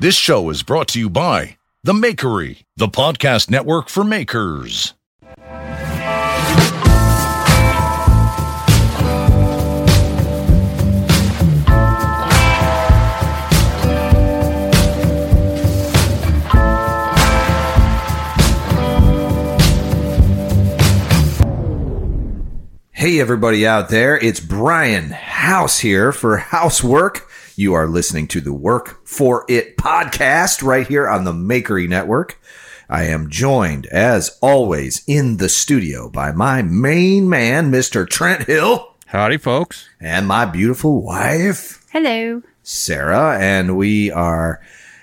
This show is brought to you by The Makery, the podcast network for makers. Hey, everybody out there. It's Brian House here for Housework. You are listening to the Work for It podcast right here on the Makery Network. I am joined, as always, in the studio by my main man, Mr. Trent Hill, Howdy, folks. and my beautiful wife, Hello. Sarah, and we are.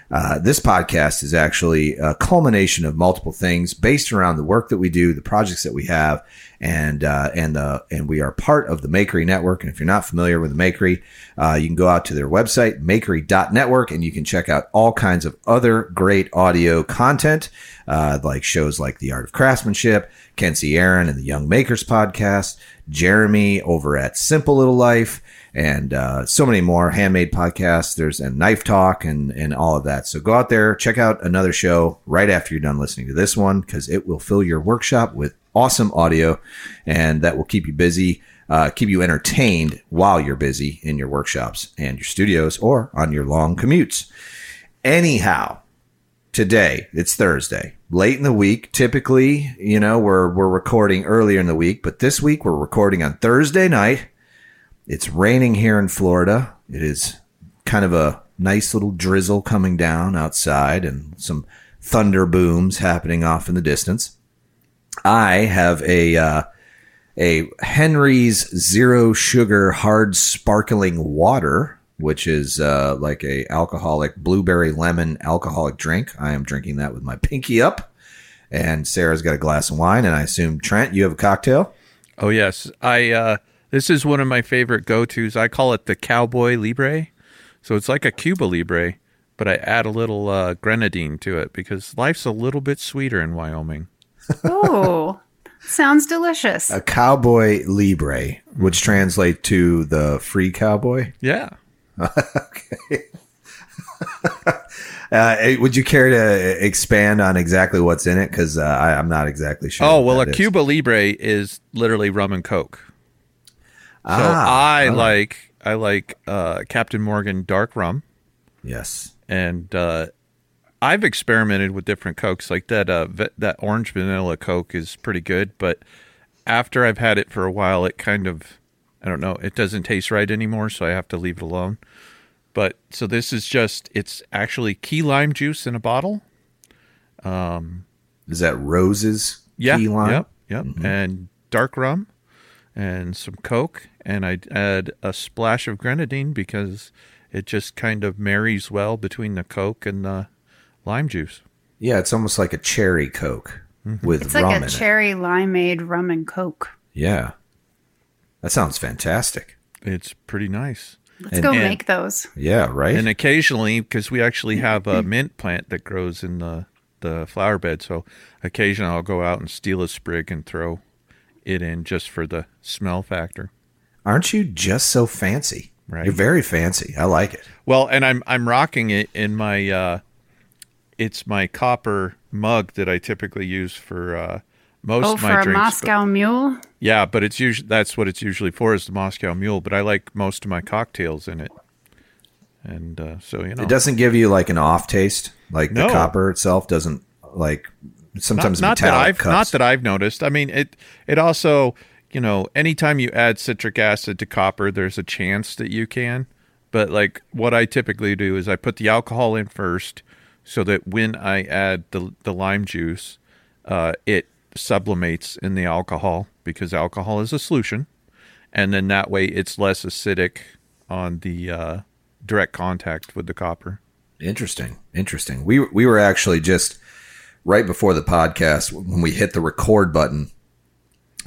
Uh, this podcast is actually a culmination of multiple things based around the work that we do, the projects that we have, and uh, and the and we are part of the Makery Network. And if you're not familiar with Makery, uh, you can go out to their website makery.network and you can check out all kinds of other great audio content, uh, like shows like The Art of Craftsmanship, Kenzie Aaron and the Young Makers podcast, Jeremy over at Simple Little Life and uh, so many more handmade podcasts. There's a knife talk and and all of that. So go out there, check out another show right after you're done listening to this one because it will fill your workshop with awesome audio, and that will keep you busy, uh, keep you entertained while you're busy in your workshops and your studios or on your long commutes. Anyhow, today it's Thursday, late in the week. Typically, you know, we're we're recording earlier in the week, but this week we're recording on Thursday night. It's raining here in Florida. It is kind of a nice little drizzle coming down outside and some thunder booms happening off in the distance. I have a uh, a Henry's zero sugar hard sparkling water, which is uh, like a alcoholic blueberry lemon alcoholic drink. I am drinking that with my pinky up, and Sarah's got a glass of wine, and I assume Trent, you have a cocktail. Oh yes, I. Uh, this is one of my favorite go-tos. I call it the Cowboy Libre. So it's like a Cuba Libre, but I add a little uh, grenadine to it because life's a little bit sweeter in Wyoming. Oh, sounds delicious. A cowboy libre, which translates to the free cowboy. Yeah. Uh, would you care to expand on exactly what's in it? Because uh, I- I'm not exactly sure. Oh well, a that is. Cuba Libre is literally rum and coke. So Ah, I oh. like I like uh, Captain Morgan dark rum, Yes. and uh, I've experimented with different cokes. Like that uh, v- that orange vanilla coke is pretty good, but after I've had it for a while, it kind of I don't know, it doesn't taste right anymore, so I have to leave it alone. But so this is just it's actually key lime juice in a bottle. Um, is that Rose's? Yeah. Key lime? Yep. Yep. And dark rum and some Coke. And I add a splash of grenadine because it just kind of marries well between the Coke and the lime juice. Yeah, it's almost like a cherry Coke Mm-hmm. with It's rum like in a it. cherry limeade rum and coke. Yeah. That sounds fantastic. It's pretty nice. Let's And- go and- make those. Yeah, right? And occasionally, because we actually have a mint plant that grows in the, the flower bed, so occasionally I'll go out and steal a sprig and throw it in just for the smell factor. Aren't you just so fancy? Right. You're very fancy. I like it. Well, and I'm I'm rocking it in my uh it's my copper mug that I typically use for uh most Oh, of for my a drinks. Moscow Mule. Yeah, but it's usually that's what it's usually for is the Moscow Mule, but I like most of my cocktails in it. and uh, so you know, It doesn't give you like an off taste, like No. the copper itself doesn't like. Sometimes not, not that I've cups. not that I've noticed. I mean, it it also you know anytime you add citric acid to copper, there's a chance that you can. But like what I typically do is I put the alcohol in first, so that when I add the the lime juice, uh, it sublimates in the alcohol because alcohol is a solution, and then that way it's less acidic on the uh, direct contact with the copper. Interesting. Interesting. We we were actually just right before the podcast when we hit the record button.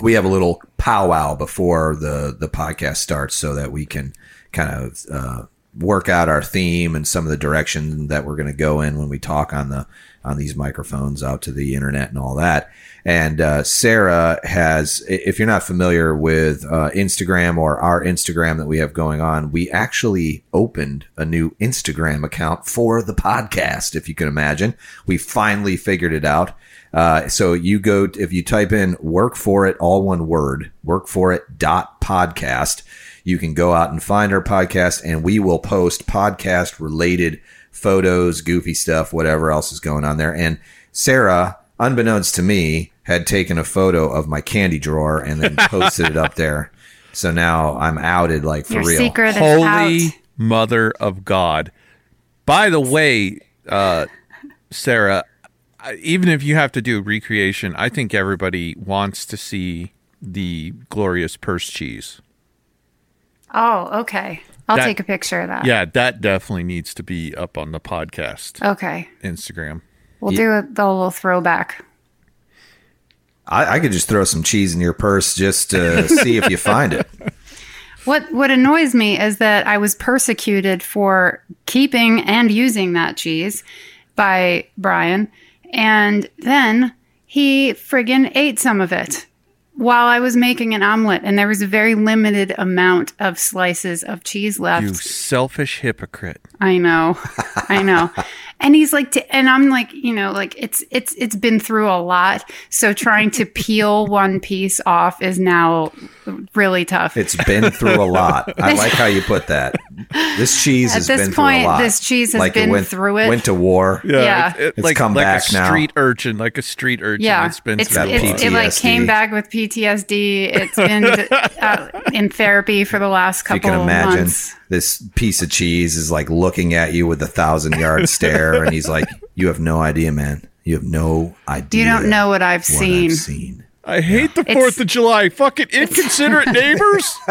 We have a little powwow before the the podcast starts so that we can kind of uh, work out our theme and some of the direction that we're going to go in when we talk on the on these microphones out to the internet and all that. And uh, Sarah has, if you're not familiar with uh, Instagram or our Instagram that we have going on, we actually opened a new Instagram account for the podcast. If you can imagine, we finally figured it out. Uh, so you go if you type in "work for it" all one word, work for it dot podcast. You can go out and find our podcast, and we will post podcast related photos, goofy stuff, whatever else is going on there. And Sarah, unbeknownst to me, had taken a photo of my candy drawer and then posted it up there. So now I'm outed like for Your real. secret is Holy out. Mother of God. By the way, uh, Sarah, even if you have to do recreation, I think everybody wants to see the glorious purse cheese. Oh, okay. I'll That- take a picture of that. Yeah, that definitely needs to be up on the podcast Okay. Instagram. We'll do a, the little throwback. I, I could just throw some cheese in your purse just to see if you find it. What what annoys me is that I was persecuted for keeping and using that cheese by Brian, and then he friggin' ate some of it while I was making an omelet, and there was a very limited amount of slices of cheese left. You selfish hypocrite. I know, I know. And he's like, t- and I'm like, you know, like it's it's it's been through a lot. So trying to peel one piece off is now really tough. It's been through a lot. I like how you put that. This cheese At has this been through point, a lot. this cheese has like been went, through it. Went to war. Yeah. it- It's like come like back a now. street urchin, like a street urchin. yeah, it's been it's, through it's it like came back with PTSD. It's been uh, in therapy for the last If you can imagine, months. this piece of cheese is like looking at you with a thousand yard stare, and he's like, "You have no idea, man. You have no idea. You don't know what I've what seen. I've seen." I hate the It's- Fourth of July. Fucking inconsiderate neighbors.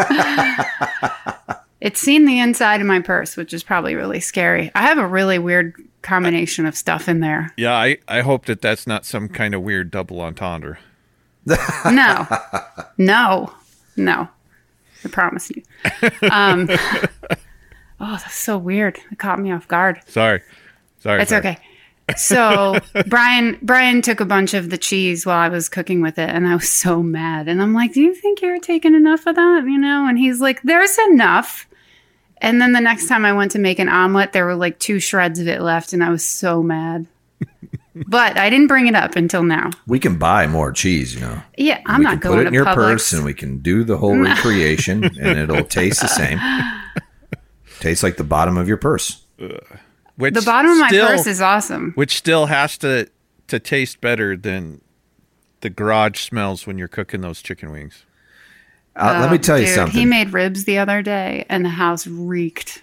It's seen the inside of my purse, which is probably really scary. I have a really weird combination of stuff in there. yeah, I, I hope that that's not some kind of weird double entendre. No, no, no. I promise you. Um, oh, that's so weird. It caught me off guard. Sorry, sorry. It's sorry. okay. So Brian Brian took a bunch of the cheese while I was cooking with it, and I was so mad. And I'm like, "Do you think you're taking enough of that?" You know? And he's like, "There's enough." And then the next time I went to make an omelet, there were like two shreds of it left, and I was so mad. but I didn't bring it up until now. We can buy more cheese, you know. Yeah, I'm we not can going put it to in your Publix. purse, and we can do the whole recreation, and it'll taste the same. Tastes like the bottom of your purse. Which the bottom of my still- purse is awesome. which still has to to taste better than the garage smells when you're cooking those chicken wings. Uh, let me tell you something. He made ribs the other day, and the house reeked.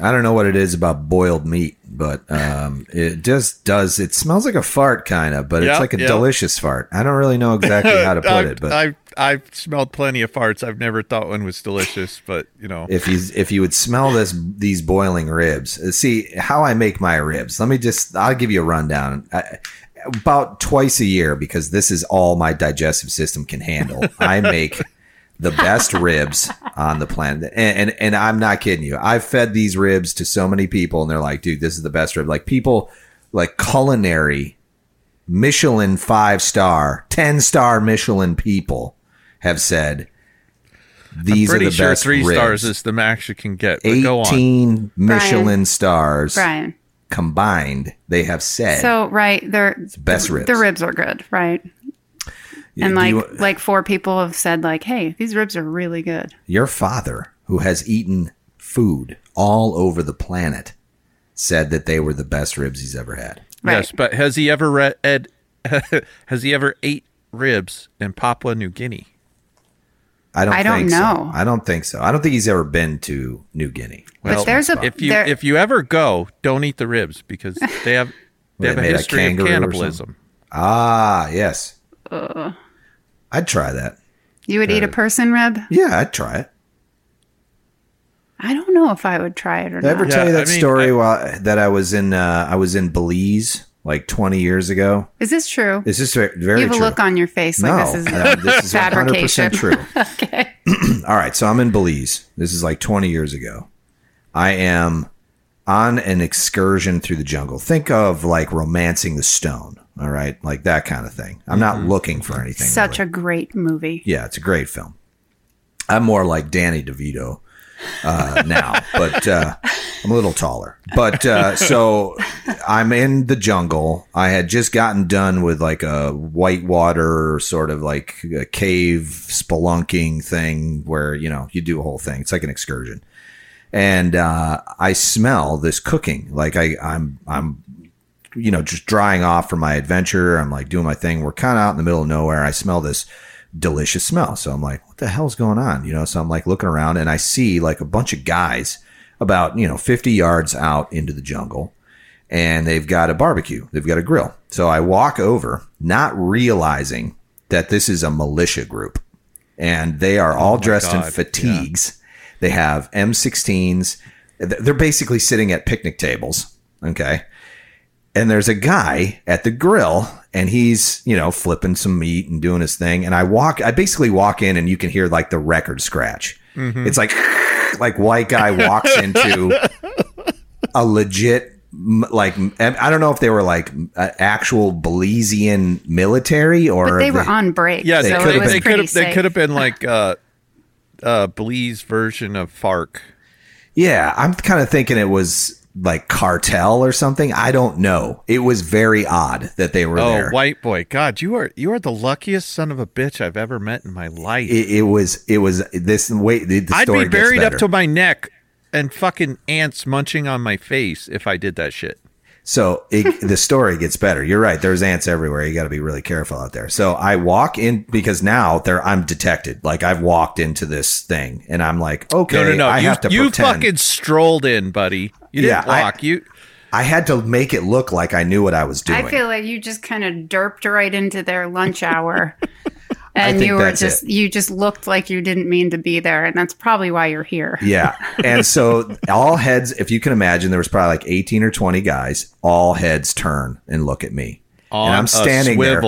I don't know what it is about boiled meat, but um, it just does. It smells like a fart, kind of, but it's like a yeah. delicious fart. I don't really know exactly how to put I've, it, but I've I've smelled plenty of farts. I've never thought one was delicious, but you know, if you if you would smell this these boiling ribs, uh, see how I make my ribs. Let me just. I'll give you a rundown. I, about twice a year because this is all my digestive system can handle. I make the best ribs on the planet, and, and and I'm not kidding you. I've fed these ribs to so many people, and they're like, "Dude, this is the best rib." Like people, like culinary, Michelin five star, ten star Michelin people have said. These are pretty the sure best three ribs. stars is the max you can get. But go on. 18 Michelin stars Brian. combined, they have said. So right, they're best ribs. The ribs are good, right? Yeah, And like you- like four people have said like, "Hey, these ribs are really good." your father, who has eaten food all over the planet said that they were the best ribs he's ever had. Right. Yes, but has he ever read? Ed, has he ever ate ribs in Papua New Guinea? I don't. I don't think so. know. I don't think so. I don't think he's ever been to New Guinea. But there's a If you there, if you ever go, don't eat the ribs because they have they They have a made a history of cannibalism. Ah, yes. I'd try that. you would eat a person rib. Yeah, I'd try it. I don't know if I would try it or Did I ever not. tell you that I mean, story I- while, that I was in uh, I was in Belize like 20 years ago? Is this true? It's just very, very you have true. a look on your face no, like this is uh, this is 100% fabrication. true. okay. All right, so I'm in Belize. This is like 20 years ago. I am on an excursion through the jungle. Think of like romancing the stone. All right, like that kind of thing. I'm not looking for anything. Such really. a great movie. yeah, it's a great film. I'm more like Danny DeVito uh, now, but uh, I'm a little taller. But uh, so I'm in the jungle. I had just gotten done with like a whitewater sort of like a cave spelunking thing where you know you do a whole thing. It's like an excursion, and uh, I smell this cooking. Like I, I'm, I'm you know, just drying off from my adventure. I'm like doing my thing. We're kind of out in the middle of nowhere. I smell this delicious smell. So I'm like, what the hell's going on? You know, so I'm like looking around and I see like a bunch of guys about, you know, 50 yards out into the jungle and they've got a barbecue. They've got a grill. So I walk over, not realizing that this is a militia group and they are all oh dressed in God, fatigues. They have M16s. They're basically sitting at picnic tables. Okay and there's a guy at the grill and he's you know flipping some meat and doing his thing and i walk i basically walk in and you can hear like the record scratch it's like like white guy walks into a legit m- like i don't know if they were like uh, actual belizean military or But they if were on break. Yeah, so they it could have was they could have they could have been like uh, uh, Belize version of FARC. yeah i'm kind of thinking it was like cartel or something i don't know it was very odd that they were there. Oh, there white boy! God, you are you are the luckiest son of a bitch I've ever met in my life. it, it was it was this wait the, the I'd be buried up to my neck and fucking ants munching on my face if I did that shit. So it, the story gets better. You're right. There's ants everywhere. You got to be really careful out there. So I walk in because now there I'm detected. Like I've walked into this thing and I'm like, okay, No, no, no. I you have to you pretend. fucking strolled in, buddy. You didn't Yeah, I- you I had to make it look like I knew what I was doing. I feel like you just kind of derped right into their lunch hour. And you were just it. you just looked like you didn't mean to be there, and that's probably why you're here. yeah. And so all heads, if you can imagine, there was probably like 18 or 20 guys. All heads turn and look at me. on and I'm a standing there.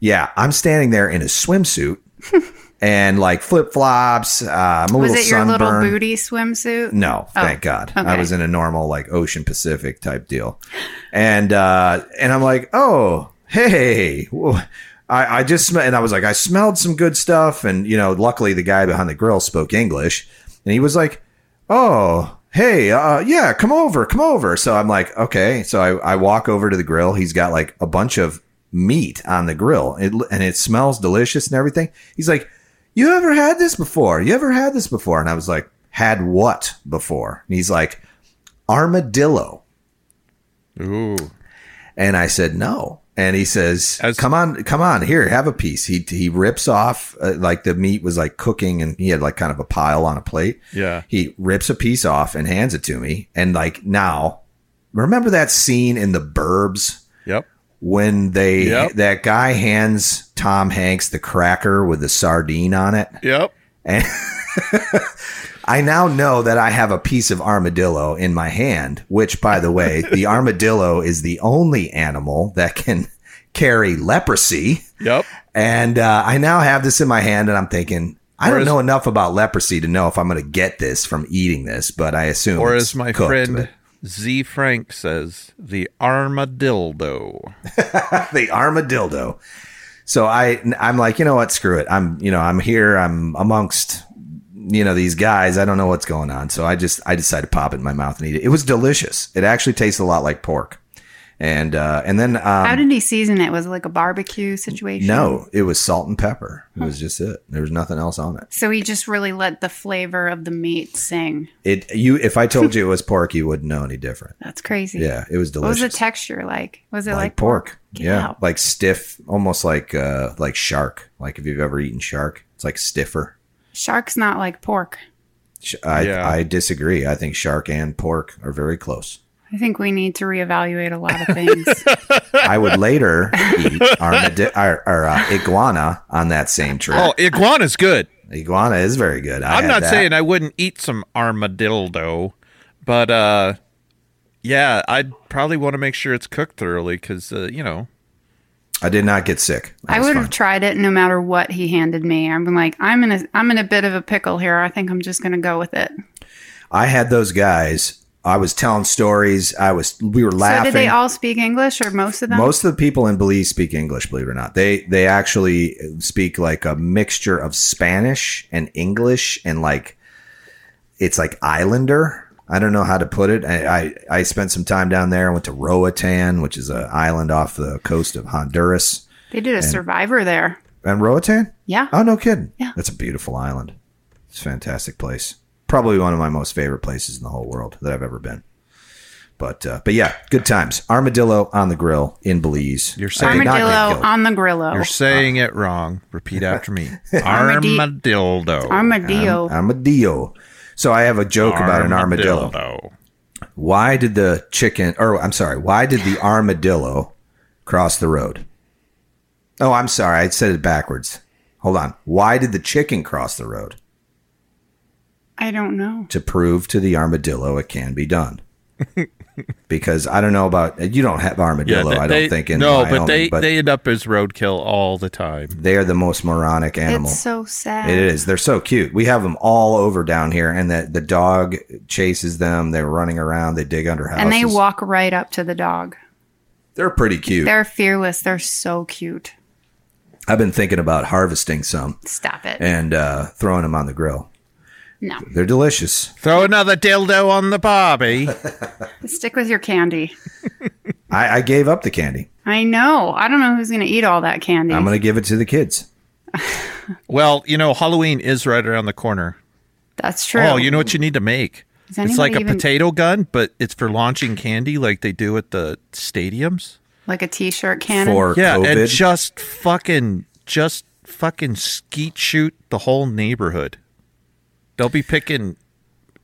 Yeah, I'm standing there in a swimsuit and like flip flops. Uh, I'm a Was little it your sunburned. little booty swimsuit? No, thank Oh, God. I was in a normal like Ocean Pacific type deal, and uh, and I'm like, oh, hey, whoa. I, I just sm-, and I was like, I smelled some good stuff, and you know, luckily the guy behind the grill spoke English, and he was like, oh. Hey, uh, yeah, come over, come over. So I'm like, okay. So I, I walk over to the grill. He's got like a bunch of meat on the grill, it, and it smells delicious and everything. He's like, you ever had this before? You ever had this before? And I was like, had what before? And he's like, armadillo. Ooh. And I said, no. And he says, As- come on, come on, here, have a piece. He, he rips off, uh, like the meat was like cooking and he had like kind of a pile on a plate. Yeah. He rips a piece off and hands it to me. And like now, remember that scene in the burbs Yep. when they, Yep. that guy hands Tom Hanks the cracker with the sardine on it? Yep. And I now know that I have a piece of armadillo in my hand, which, by the way, the armadillo is the only animal that can carry leprosy. Yep. And uh, I now have this in my hand, and I'm thinking, I don't know enough about leprosy to know if I'm going to get this from eating this, but I assume. Or as my cooked, friend Ze Frank says, the armadillo. the armadillo. So I, I'm like, you know what? Screw it. I'm, you know, I'm here. I'm amongst you know these guys i don't know what's going on so i just i decided to pop it in my mouth and eat it it was delicious it actually tastes a lot like pork And uh, and then um, How did he season it? Was it like a barbecue situation? no, it was salt and pepper. It was just it. There was nothing else on it. So he just really let the flavor of the meat sing. It you if I told you it was pork, you wouldn't know any different. That's crazy. Yeah, it was delicious. What was the texture like? Was it like, like, pork. Get yeah, out. like stiff, almost like uh like shark. Like if you've ever eaten shark, it's like stiffer. Shark's not like pork. I Yeah. I disagree. I think shark and pork are very close. I think we need to reevaluate a lot of things. I would later eat armadi- or, or uh, iguana on that same trip. Oh, iguana's good. Iguana is very good. I I'm not that. saying I wouldn't eat some armadillo, but uh, yeah, I'd probably want to make sure it's cooked thoroughly because uh, you know. I did not get sick. That I would have tried it no matter what he handed me. I'm like, I'm in a, I'm in a bit of a pickle here. I think I'm just going to go with it. I had those guys. I was telling stories. I was. We were So laughing. did they all speak English or most of them? Most of the people in Belize speak English, believe it or not. They they actually speak like a mixture of Spanish and English and like it's like Islander. I don't know how to put it. I I, I spent some time down there. I went to Roatan, which is an island off the coast of Honduras. they did a survivor there. And Roatan? Yeah. Oh no, kidding. Yeah. that's a beautiful island. It's a fantastic place. Probably one of my most favorite places in the whole world that I've ever been. But uh, but yeah, good times. Armadillo on the grill in Belize. You're saying- not Armadillo on the grillo. You're saying it wrong. Repeat after me. Armadi- Armadillo. Armadillo. armadillo. So I have a joke about an armadillo. Why did the chicken, or I'm sorry, why did the armadillo cross the road? Oh, I'm sorry, I said it backwards. Hold on. Why did the chicken cross the road? I don't know. To prove to the armadillo it can be done. Because I don't know about you. Don't have armadillo, they- I don't think in no, Wyoming, but they but they end up as roadkill all the time. they are the most moronic animal. It's so sad. It is. They're so cute. We have them all over down here, and the the dog chases them. They're running around. They dig under houses. And they walk right up to the dog. They're pretty cute. They're fearless. They're so cute. I've been thinking about harvesting some Stop it. and uh, throwing them on the grill. No. They're delicious. Throw another dildo on the Barbie. Stick with your candy. I, I gave up the candy. I know. I don't know who's going to eat all that candy. I'm going to give it to the kids. well, you know, Halloween is right around the corner. That's true. Oh, you know what you need to make? It's like a even- potato gun, but it's for launching candy like they do at the stadiums. Like a t-shirt cannon. For Yeah, COVID. and just fucking, just fucking skeet shoot the whole neighborhood. They'll be picking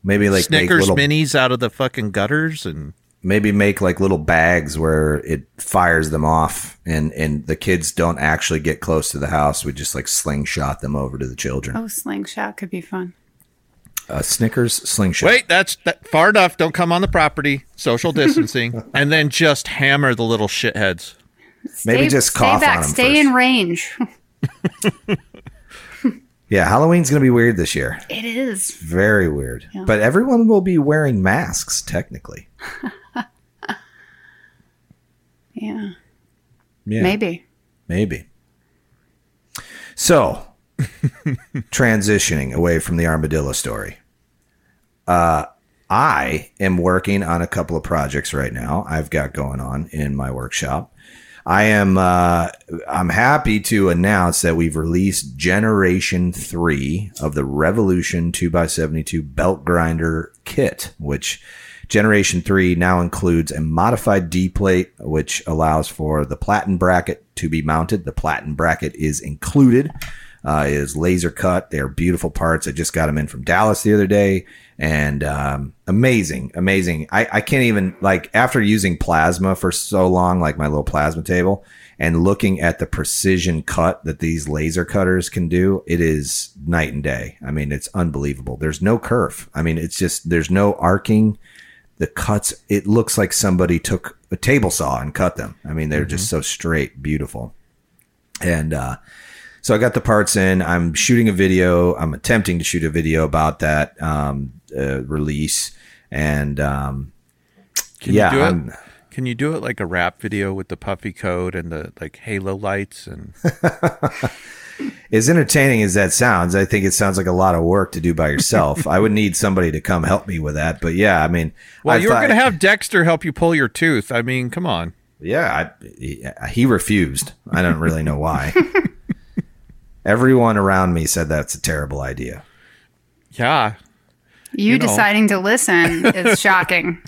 maybe like Snickers little, minis out of the fucking gutters and maybe make like little bags where it fires them off, and and the kids don't actually get close to the house. We just like slingshot them over to the children. oh, slingshot could be fun. A Snickers slingshot. wait, that's that far enough. Don't come on the property. Social distancing, and then just hammer the little shitheads. maybe Stay- just stay cough back. on them. Stay first. in range. Yeah, Halloween's going to be weird this year. it is. Very weird. But everyone will be wearing masks technically. Yeah. Yeah. Maybe. Maybe. So, transitioning away from the armadillo story. Uh, I am working on a couple of projects right now. I've got going on in my workshop. I am. Uh, I'm happy to announce that we've released Generation Three of the Revolution Two x Seventy Two Belt Grinder Kit, which Generation 3 now includes a modified D plate, which allows for the platen bracket to be mounted. The platen bracket is included, uh, is laser cut. They're beautiful parts. I just got them in from Dallas the other day and um, amazing, amazing. I, I can't even, like, after using plasma for so long, like my little plasma table, and looking at the precision cut that these laser cutters can do, it is night and day. I mean, it's unbelievable. There's no curve. I mean, it's just, there's no arcing the cuts it looks like somebody took a table saw and cut them i mean they're just so straight beautiful and uh so i got the parts in i'm shooting a video i'm attempting to shoot a video about that um uh, release and um Can yeah you do I'm- it? Can you do it like a rap video with the puffy coat and the like halo lights and as entertaining as that sounds i think it sounds like a lot of work to do by yourself i would need somebody to come help me with that but yeah i mean well, I you were gonna have Dexter help you pull your tooth. I mean, come on. Yeah, I, he refused. I don't really know why. Everyone around me said that's a terrible idea. Yeah. You, You know. deciding to listen is shocking.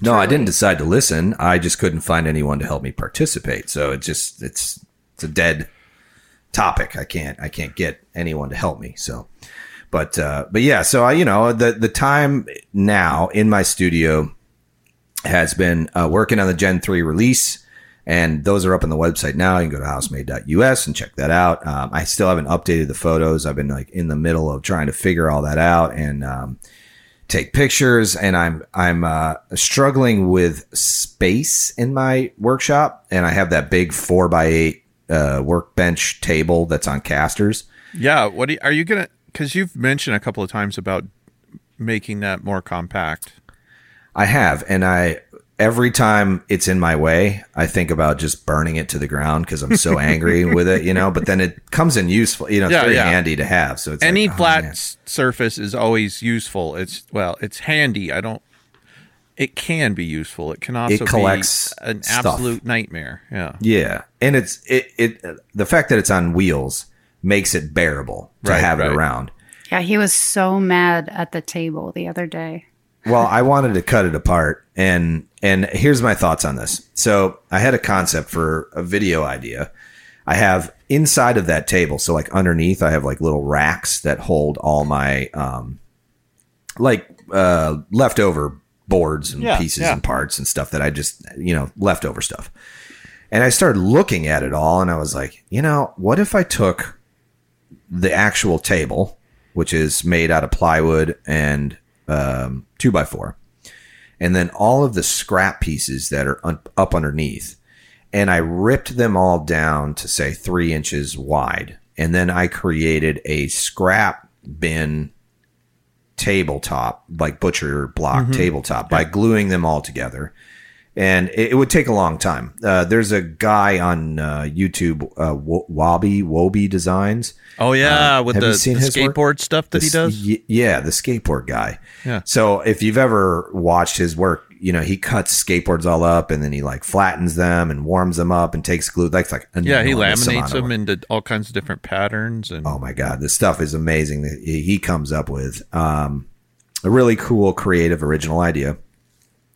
No, I didn't decide to listen. I just couldn't find anyone to help me participate. So it just it's it's a dead topic. I can't I can't get anyone to help me. So but uh but yeah, so I you know, the the time now in my studio has been uh, working on the Gen 3 release and those are up on the website now. You can go to housemade.us and check that out. Um, I still haven't updated the photos. I've been like in the middle of trying to figure all that out and um take pictures and I'm I'm uh, struggling with space in my workshop and I have that big four by eight uh, workbench table that's on casters. Yeah. What do you, are you going to, because you've mentioned a couple of times about making that more compact. I have and I every time it's in my way, I think about just burning it to the ground because I'm so angry with it, you know. But then it comes in useful, you know. It's Yeah, very yeah. handy to have. So it's Any like, oh, flat man. s- surface is always useful. It's, well, it's handy. I don't, it can be useful. It can also it collects be an stuff. absolute nightmare. Yeah. Yeah, and it's it it the fact that it's on wheels makes it bearable to Right, have it around. Yeah, he was so mad at the table the other day. Well, I wanted to cut it apart and and here's my thoughts on this. So, I had a concept for a video idea. I have inside of that table, so like underneath I have like little racks that hold all my um like uh leftover boards and Yeah, pieces yeah. and parts and stuff that I just, you know, leftover stuff. And I started looking at it all and I was like, you know, what if I took the actual table, which is made out of plywood and um, two by four, and then all of the scrap pieces that are un- up underneath, and I ripped them all down to say three inches wide, and then I created a scrap bin tabletop, like butcher block tabletop, by gluing them all together. And it, it would take a long time. Uh, there's a guy on uh, YouTube, uh, Wo- Wobby Wobby Designs. Oh, yeah. with Uh, have the, the his work? skateboard stuff that The he does. y- yeah, the skateboard guy. Yeah. So if you've ever watched his work, you know he cuts skateboards all up and then he like flattens them and warms them up and takes glue. That's like Yeah. He laminates them work. into all kinds of different patterns. And Oh my god, this stuff is amazing that he he comes up with. Um, a really cool, creative, original idea,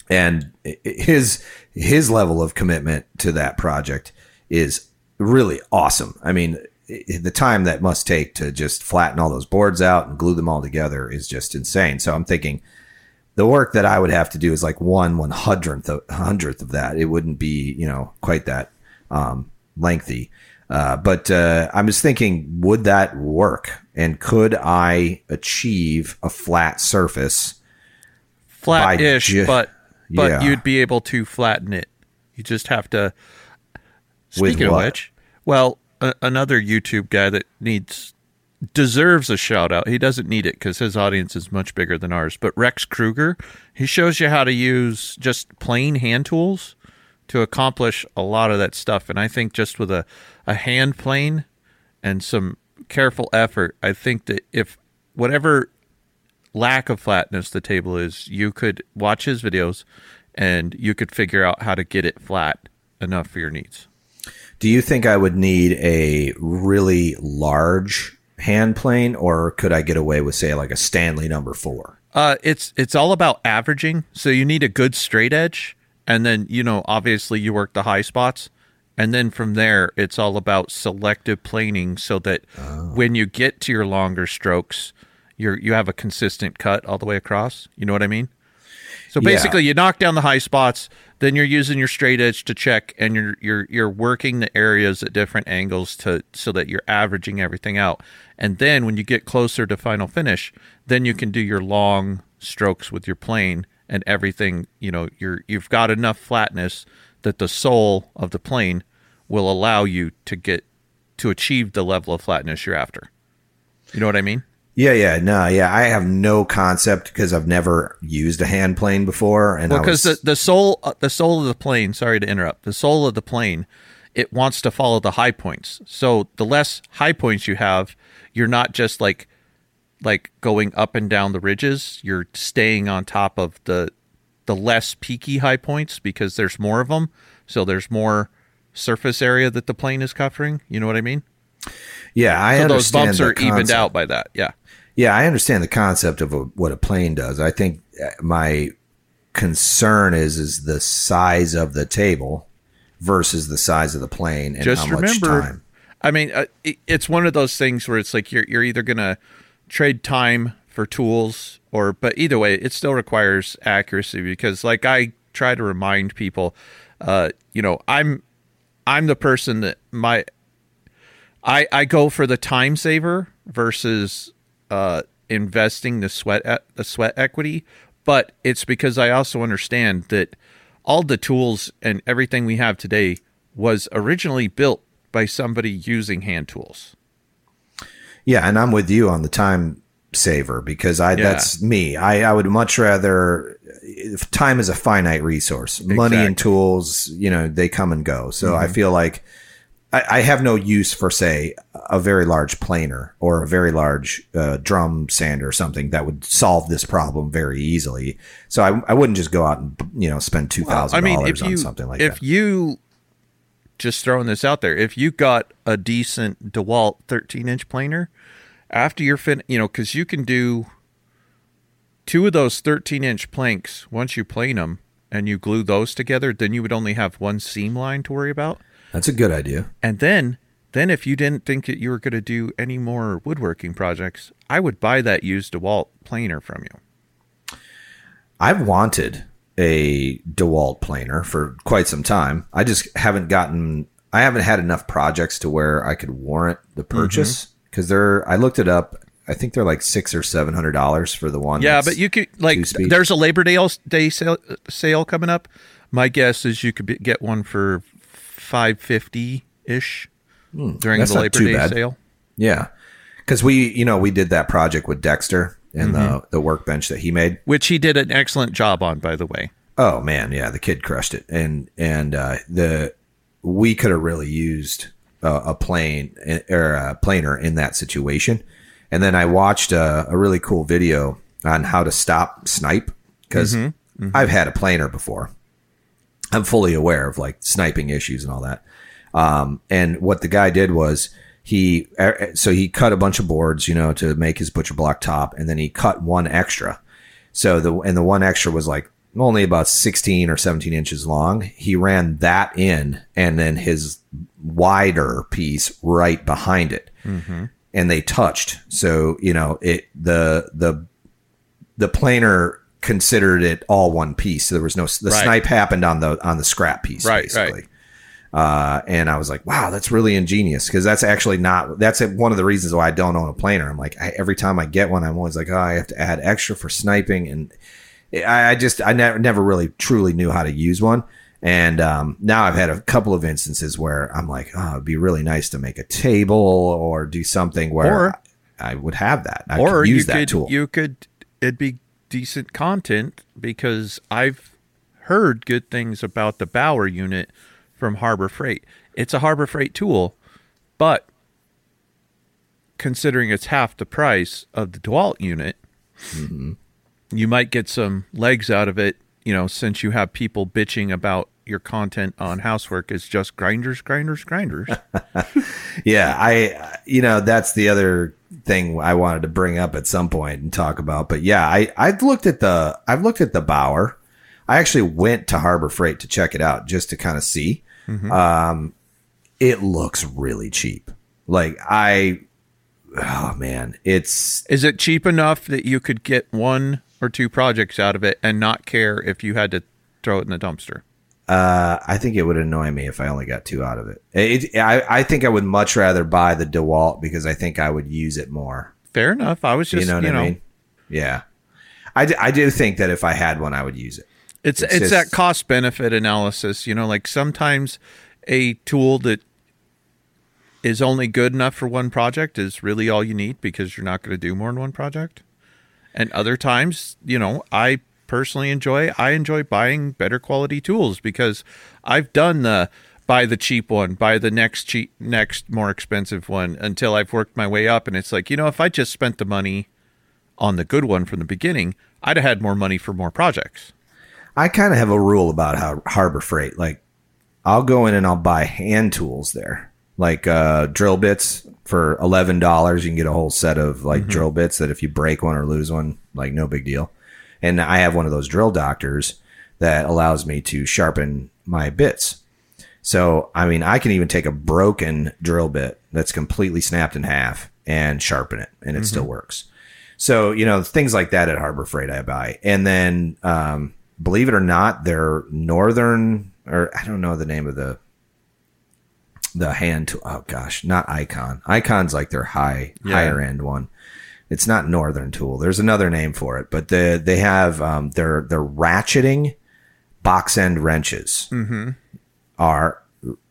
and his his level of commitment to that project is really awesome. I mean, the time that must take to just flatten all those boards out and glue them all together is just insane. So I'm thinking the work that I would have to do is like one one hundredth of hundredth of that. It wouldn't be you know quite that um, lengthy. Uh, but uh, I was thinking, would that work? And could I achieve a flat surface? flat-ish, ju- but but Yeah. you'd be able to flatten it. You just have to. Speaking of which, well, a, another YouTube guy that needs deserves a shout out. He doesn't need it because his audience is much bigger than ours. But Rex Krueger, he shows you how to use just plain hand tools to accomplish a lot of that stuff. And I think just with a, a hand plane and some careful effort, I think that if whatever lack of flatness the table is, you could watch his videos and you could figure out how to get it flat enough for your needs. Do you think I would need a really large hand plane, or could I get away with, say, like a Stanley number four? Uh, it's it's all about averaging. So you need a good straight edge, and then you know obviously you work the high spots, and then from there it's all about selective planing, so that when you get to your longer strokes, you're you have a consistent cut all the way across. You know what I mean? So Yeah. basically, you knock down the high spots, then you're using your straight edge to check, and you're you're you're working the areas at different angles to so that you're averaging everything out. And then when you get closer to final finish, then you can do your long strokes with your plane and everything. You know, you're you've got enough flatness that the sole of the plane will allow you to get to achieve the level of flatness you're after. You know what I mean? Yeah, yeah, no, yeah. I have no concept because I've never used a hand plane before, and Well, because was, the the soul uh, the soul of the plane. Sorry to interrupt. The soul of the plane, it wants to follow the high points. So the less high points you have, you're not just like like going up and down the ridges. You're staying on top of the the less peaky high points because there's more of them. So there's more surface area that the plane is covering. You know what I mean? Yeah, I so those bumps are evened out by that. Yeah. Yeah, I understand the concept of a, what a plane does. I think uh, my concern is is the size of the table versus the size of the plane and Just how much remember, time. I mean, uh, it, it's one of those things where it's like you're you're either gonna trade time for tools, or but either way, it still requires accuracy because, like I try to remind people, uh, you know, I'm I'm the person that my I I go for the time saver versus uh, investing the sweat the sweat equity, but it's because I also understand that all the tools and everything we have today was originally built by somebody using hand tools. Yeah, and I'm with you on the time saver because I Yeah. that's me. I, I would much rather if time is a finite resource. Money and tools, you know, they come and go. So Mm-hmm. I feel like I, I have no use for say a very large planer or a very large uh, drum sander or something that would solve this problem very easily. So I, I wouldn't just go out and you know spend two I thousand mean, dollars if you on something like if that. If you just throwing this out there, if you got a decent DeWalt 13 inch planer after you're fin, you know, because you can do two of those 13 inch planks once you plane them and you glue those together, then you would only have one seam line to worry about. That's a good idea. And then, then if you didn't think that you were going to do any more woodworking projects, I would buy that used DeWalt planer from you. I've wanted a DeWalt planer for quite some time. I just haven't gotten. I haven't had enough projects to where I could warrant the Mm-hmm. purchase because they're. I looked it up. I think they're like six or seven hundred dollars for the one. Yeah, but you could like there's a Labor Day day sale, sale coming up. My guess is you could be, get one for five fifty ish during Hmm, that's the Labor Day bad. sale. Yeah, because we, you know, we did that project with Dexter and Mm-hmm. the the workbench that he made. Which he did an excellent job on, by the way. Oh man, yeah, the kid crushed it, and and uh, the we could have really used uh, a plane or a planer in that situation. And then I watched a, a really cool video on how to stop snipe because I've had a planer before. I'm fully aware of like sniping issues and all that. Um, and what the guy did was he uh, so he cut a bunch of boards, you know, to make his butcher block top, and then he cut one extra. So the and the one extra was like only about 16 or 17 inches long. He ran that in and then his wider piece right behind it. And they touched. So, you know, it the the the planer considered it all one piece. So there was no the Right. snipe happened on the on the scrap piece Right, basically. right. Uh, and I was like, wow, that's really ingenious because that's actually not, that's one of the reasons why I don't own a planer. I'm like, I, every time I get one, I'm always like, oh, I have to add extra for sniping. And I, I just, I never, never really truly knew how to use one. And um, now I've had a couple of instances where I'm like, oh, it'd be really nice to make a table or do something where Or- I would have that. I or could use that could tool. you could it'd be decent content because I've heard good things about the Bauer unit from Harbor Freight. It's a Harbor Freight tool, but considering it's half the price of the DeWalt unit, Mm-hmm. you might get some legs out of it. You know, since you have people bitching about your content on housework is just grinders, grinders, grinders. Yeah, I you know that's the other thing I wanted to bring up at some point and talk about. But yeah, I I've looked at the I've looked at the Bauer. I actually went to Harbor Freight to check it out just to kind of see. Um, it looks really cheap. Like I, oh man, it's Is it cheap enough that you could get one or two projects out of it and not care if you had to throw it in the dumpster? Uh, I think it would annoy me if I only got two out of it. it I, I think I would much rather buy the DeWalt because I think I would use it more. Fair enough. I was just, you know what I mean? Yeah. I, d- I do think that if I had one, I would use it. It's It's it's, just- that cost benefit analysis. You know, like sometimes a tool that is only good enough for one project is really all you need because you're not going to do more than one project. And other times, you know, I personally enjoy I enjoy buying better quality tools because I've done the buy the cheap one, buy the next cheap next more expensive one until I've worked my way up and it's like, you know, if I just spent the money on the good one from the beginning, I'd have had more money for more projects. I kind of have a rule about how Harbor Freight. Like, I'll go in and I'll buy hand tools there, like uh, drill bits for eleven dollars. You can get a whole set of like drill bits that if you break one or lose one, like no big deal. And I have one of those drill doctors that allows me to sharpen my bits. So, I mean, I can even take a broken drill bit that's completely snapped in half and sharpen it, and it still works. So, you know, things like that at Harbor Freight I buy. And then, um, believe it or not, their northern, or I don't know the name of the, the hand tool. Oh gosh, not Icon. Icon's like their high, Yeah. higher end one. It's not Northern Tool. There's another name for it, but the, they have, um, their, their ratcheting box end wrenches are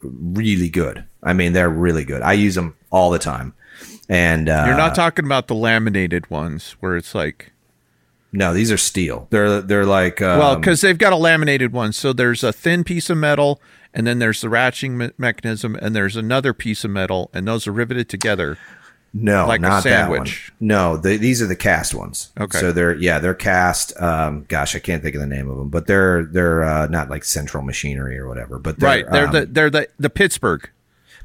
really good. I mean, they're really good. I use them all the time. And uh, You're not talking about the laminated ones where it's like, no, these are steel. They're they're like um, well, because they've got a laminated one. So there's a thin piece of metal, and then there's the ratcheting me- mechanism, and there's another piece of metal, and those are riveted together. No, like not that one. No, the, these are the cast ones. Okay. so they're yeah they're cast. Um, gosh, I can't think of the name of them, but they're they're uh, not like Central Machinery or whatever. But they're, right. They're um, the they're the the Pittsburgh.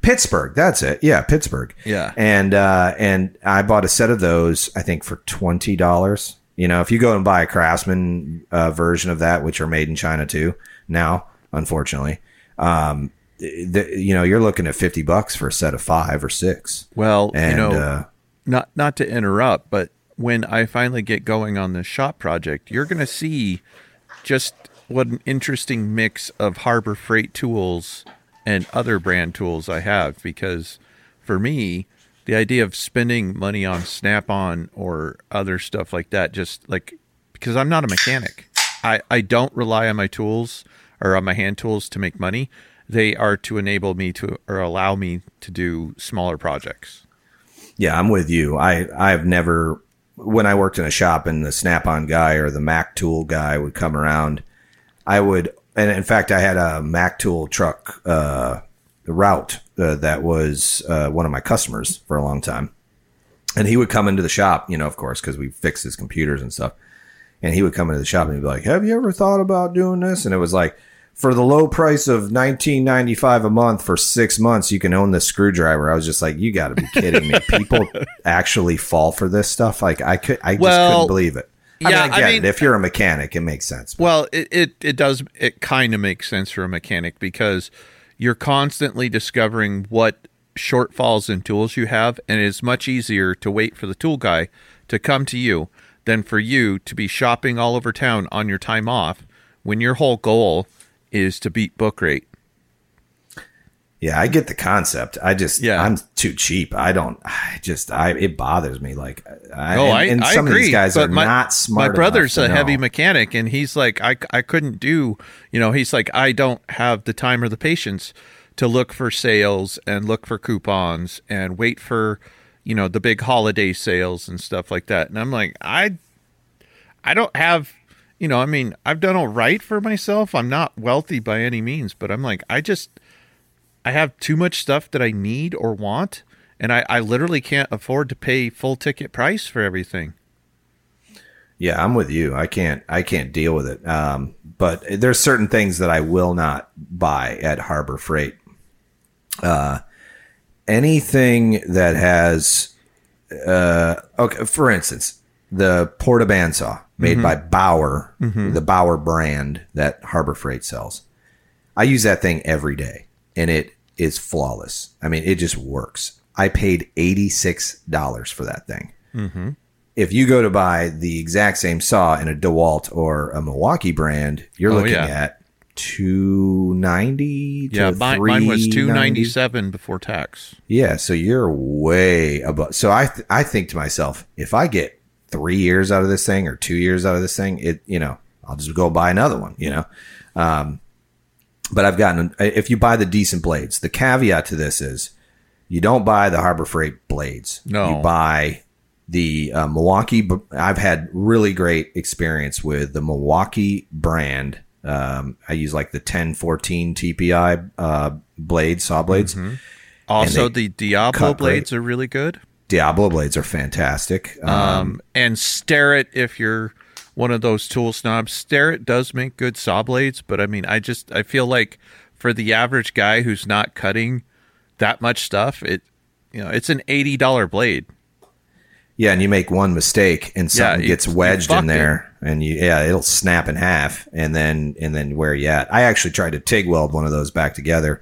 Pittsburgh. That's it. Yeah, Pittsburgh. Yeah. And uh, and I bought a set of those. I think for twenty dollars. You know, if you go and buy a Craftsman uh, version of that, which are made in China too now, unfortunately, um, the, you know, you're looking at fifty bucks for a set of five or six. Well, And you know, uh, not not to interrupt, but when I finally get going on this shop project, you're going to see just what an interesting mix of Harbor Freight tools and other brand tools I have because for me, the idea of spending money on Snap-on or other stuff like that just like because I'm not a mechanic. I I don't rely on my tools or on my hand tools to make money. They are to enable me to or allow me to do smaller projects. Yeah, I'm with you. I I've never when I worked in a shop and the Snap-on guy or the Mac tool guy would come around, I would and in fact I had a Mac tool truck uh route uh, that was uh, one of my customers for a long time. And he would come into the shop, you know, of course, because we fixed his computers and stuff. And he would come into the shop and he'd be like, "Have you ever thought about doing this?" And it was like, for the low price of nineteen ninety five a month for six months, you can own this screwdriver. I was just like, "You got to be kidding me!" People actually fall for this stuff. Like I could, I just Well, couldn't believe it. I yeah, mean, I I mean- it. If you're a mechanic, it makes sense. But Well, it, it, it does. It kind of makes sense for a mechanic because you're constantly discovering what shortfalls in tools you have, and it's much easier to wait for the tool guy to come to you than for you to be shopping all over town on your time off when your whole goal is to beat book rate. yeah, I get the concept. I just, Yeah. I'm too cheap. I don't. I just, I it bothers me. Like, I, Oh, and, I, and I some agree. of these guys are my, not smart. My brother's a heavy mechanic, and he's like, I, I couldn't do, you know, he's like, I don't have the time or the patience to look for sales and look for coupons and wait for, you know, the big holiday sales and stuff like that. And I'm like, I, I don't have, you know, I mean, I've done all right for myself. I'm not wealthy by any means, but I'm like, I just, I have too much stuff that I need or want, and I, I literally can't afford to pay full ticket price for everything. Yeah, I'm with you. I can't I can't deal with it. Um, but there's certain things that I will not buy at Harbor Freight. Uh, anything that has uh, okay, for instance, the Porta bandsaw made mm-hmm. by Bauer, mm-hmm. the Bauer brand that Harbor Freight sells. I use that thing every day, and it is flawless. I mean, it just works. I paid eighty six dollars for that thing mm-hmm. if you go to buy the exact same saw in a DeWalt or a Milwaukee brand, you're Oh, looking yeah. at two ninety. Yeah, mine, mine was two ninety seven before tax. Yeah, so you're way above. So I th- I think to myself, if I get three years out of this thing or two years out of this thing, it you know I'll just go buy another one. You know, um, but I've gotten if you buy the decent blades. The caveat to this is you don't buy the Harbor Freight blades. No. you buy the uh, Milwaukee. I've had really great experience with the Milwaukee brand. Um, I use like the 1014 TPI uh, blades, saw blades. Also, they the Diablo blades are really good. Diablo blades are fantastic. Um, Um, and Starrett if you're one of those tool snobs. Starrett does make good saw blades, but I mean, I just I feel like for the average guy who's not cutting that much stuff, it you know, it's an eighty dollar blade. Yeah, and you make one mistake and something you- gets wedged in there, and you yeah, it'll snap in half, and then and then where you at? I actually tried to TIG weld one of those back together,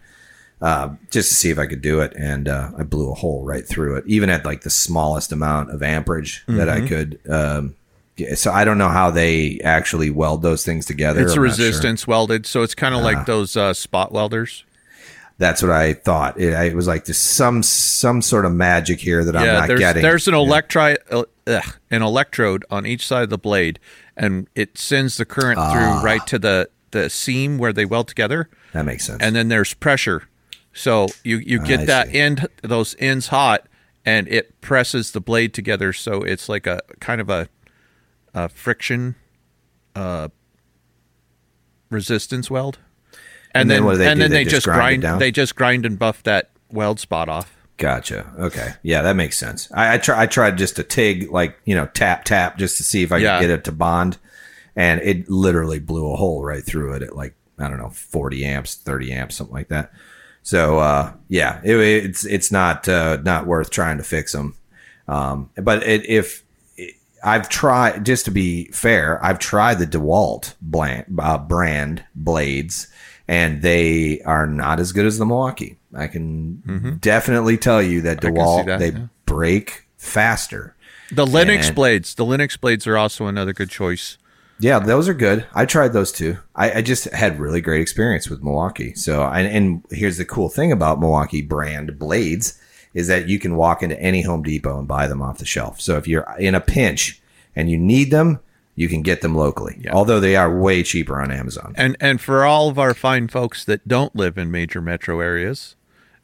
uh, just to see if I could do it, and uh, I blew a hole right through it, even at like the smallest amount of amperage that Mm-hmm. I could. Um, so I don't know how they actually weld those things together. It's I'm not sure. resistance welded, so it's kind of like those uh, spot welders. That's what I thought. It, it was like there's some some sort of magic here that I'm not there's getting. there's an electri- uh, ugh, an electrode on each side of the blade, and it sends the current Ah. through right to the the seam where they weld together. that makes sense. and then there's pressure. So you you get I that see. end those ends hot, and it presses the blade together. So it's like a kind of a, a friction, uh, resistance weld. And, And then then, what do they and do? then They they, just just grind grind they just grind and buff that weld spot off. Gotcha. Okay. Yeah, that makes sense. I, I try. I tried just to TIG, like you know, tap tap, just to see if I Yeah. could get it to bond, and it literally blew a hole right through it at like I don't know, forty amps, thirty amps, something like that. So uh, yeah, it, it's it's not uh, not worth trying to fix them. Um, but it, if I've tried, just to be fair, I've tried the DeWalt brand, uh, brand blades, and they are not as good as the Milwaukee. I can definitely tell you that DeWalt that, they yeah. break faster. The Lenox And- blades, the Lenox blades are also another good choice. Yeah, those are good. I tried those too. I, I just had really great experience with Milwaukee. So, and, and here's the cool thing about Milwaukee brand blades is that you can walk into any Home Depot and buy them off the shelf. So if you're in a pinch and you need them, you can get them locally. Although they are way cheaper on Amazon. And and for all of our fine folks that don't live in major metro areas,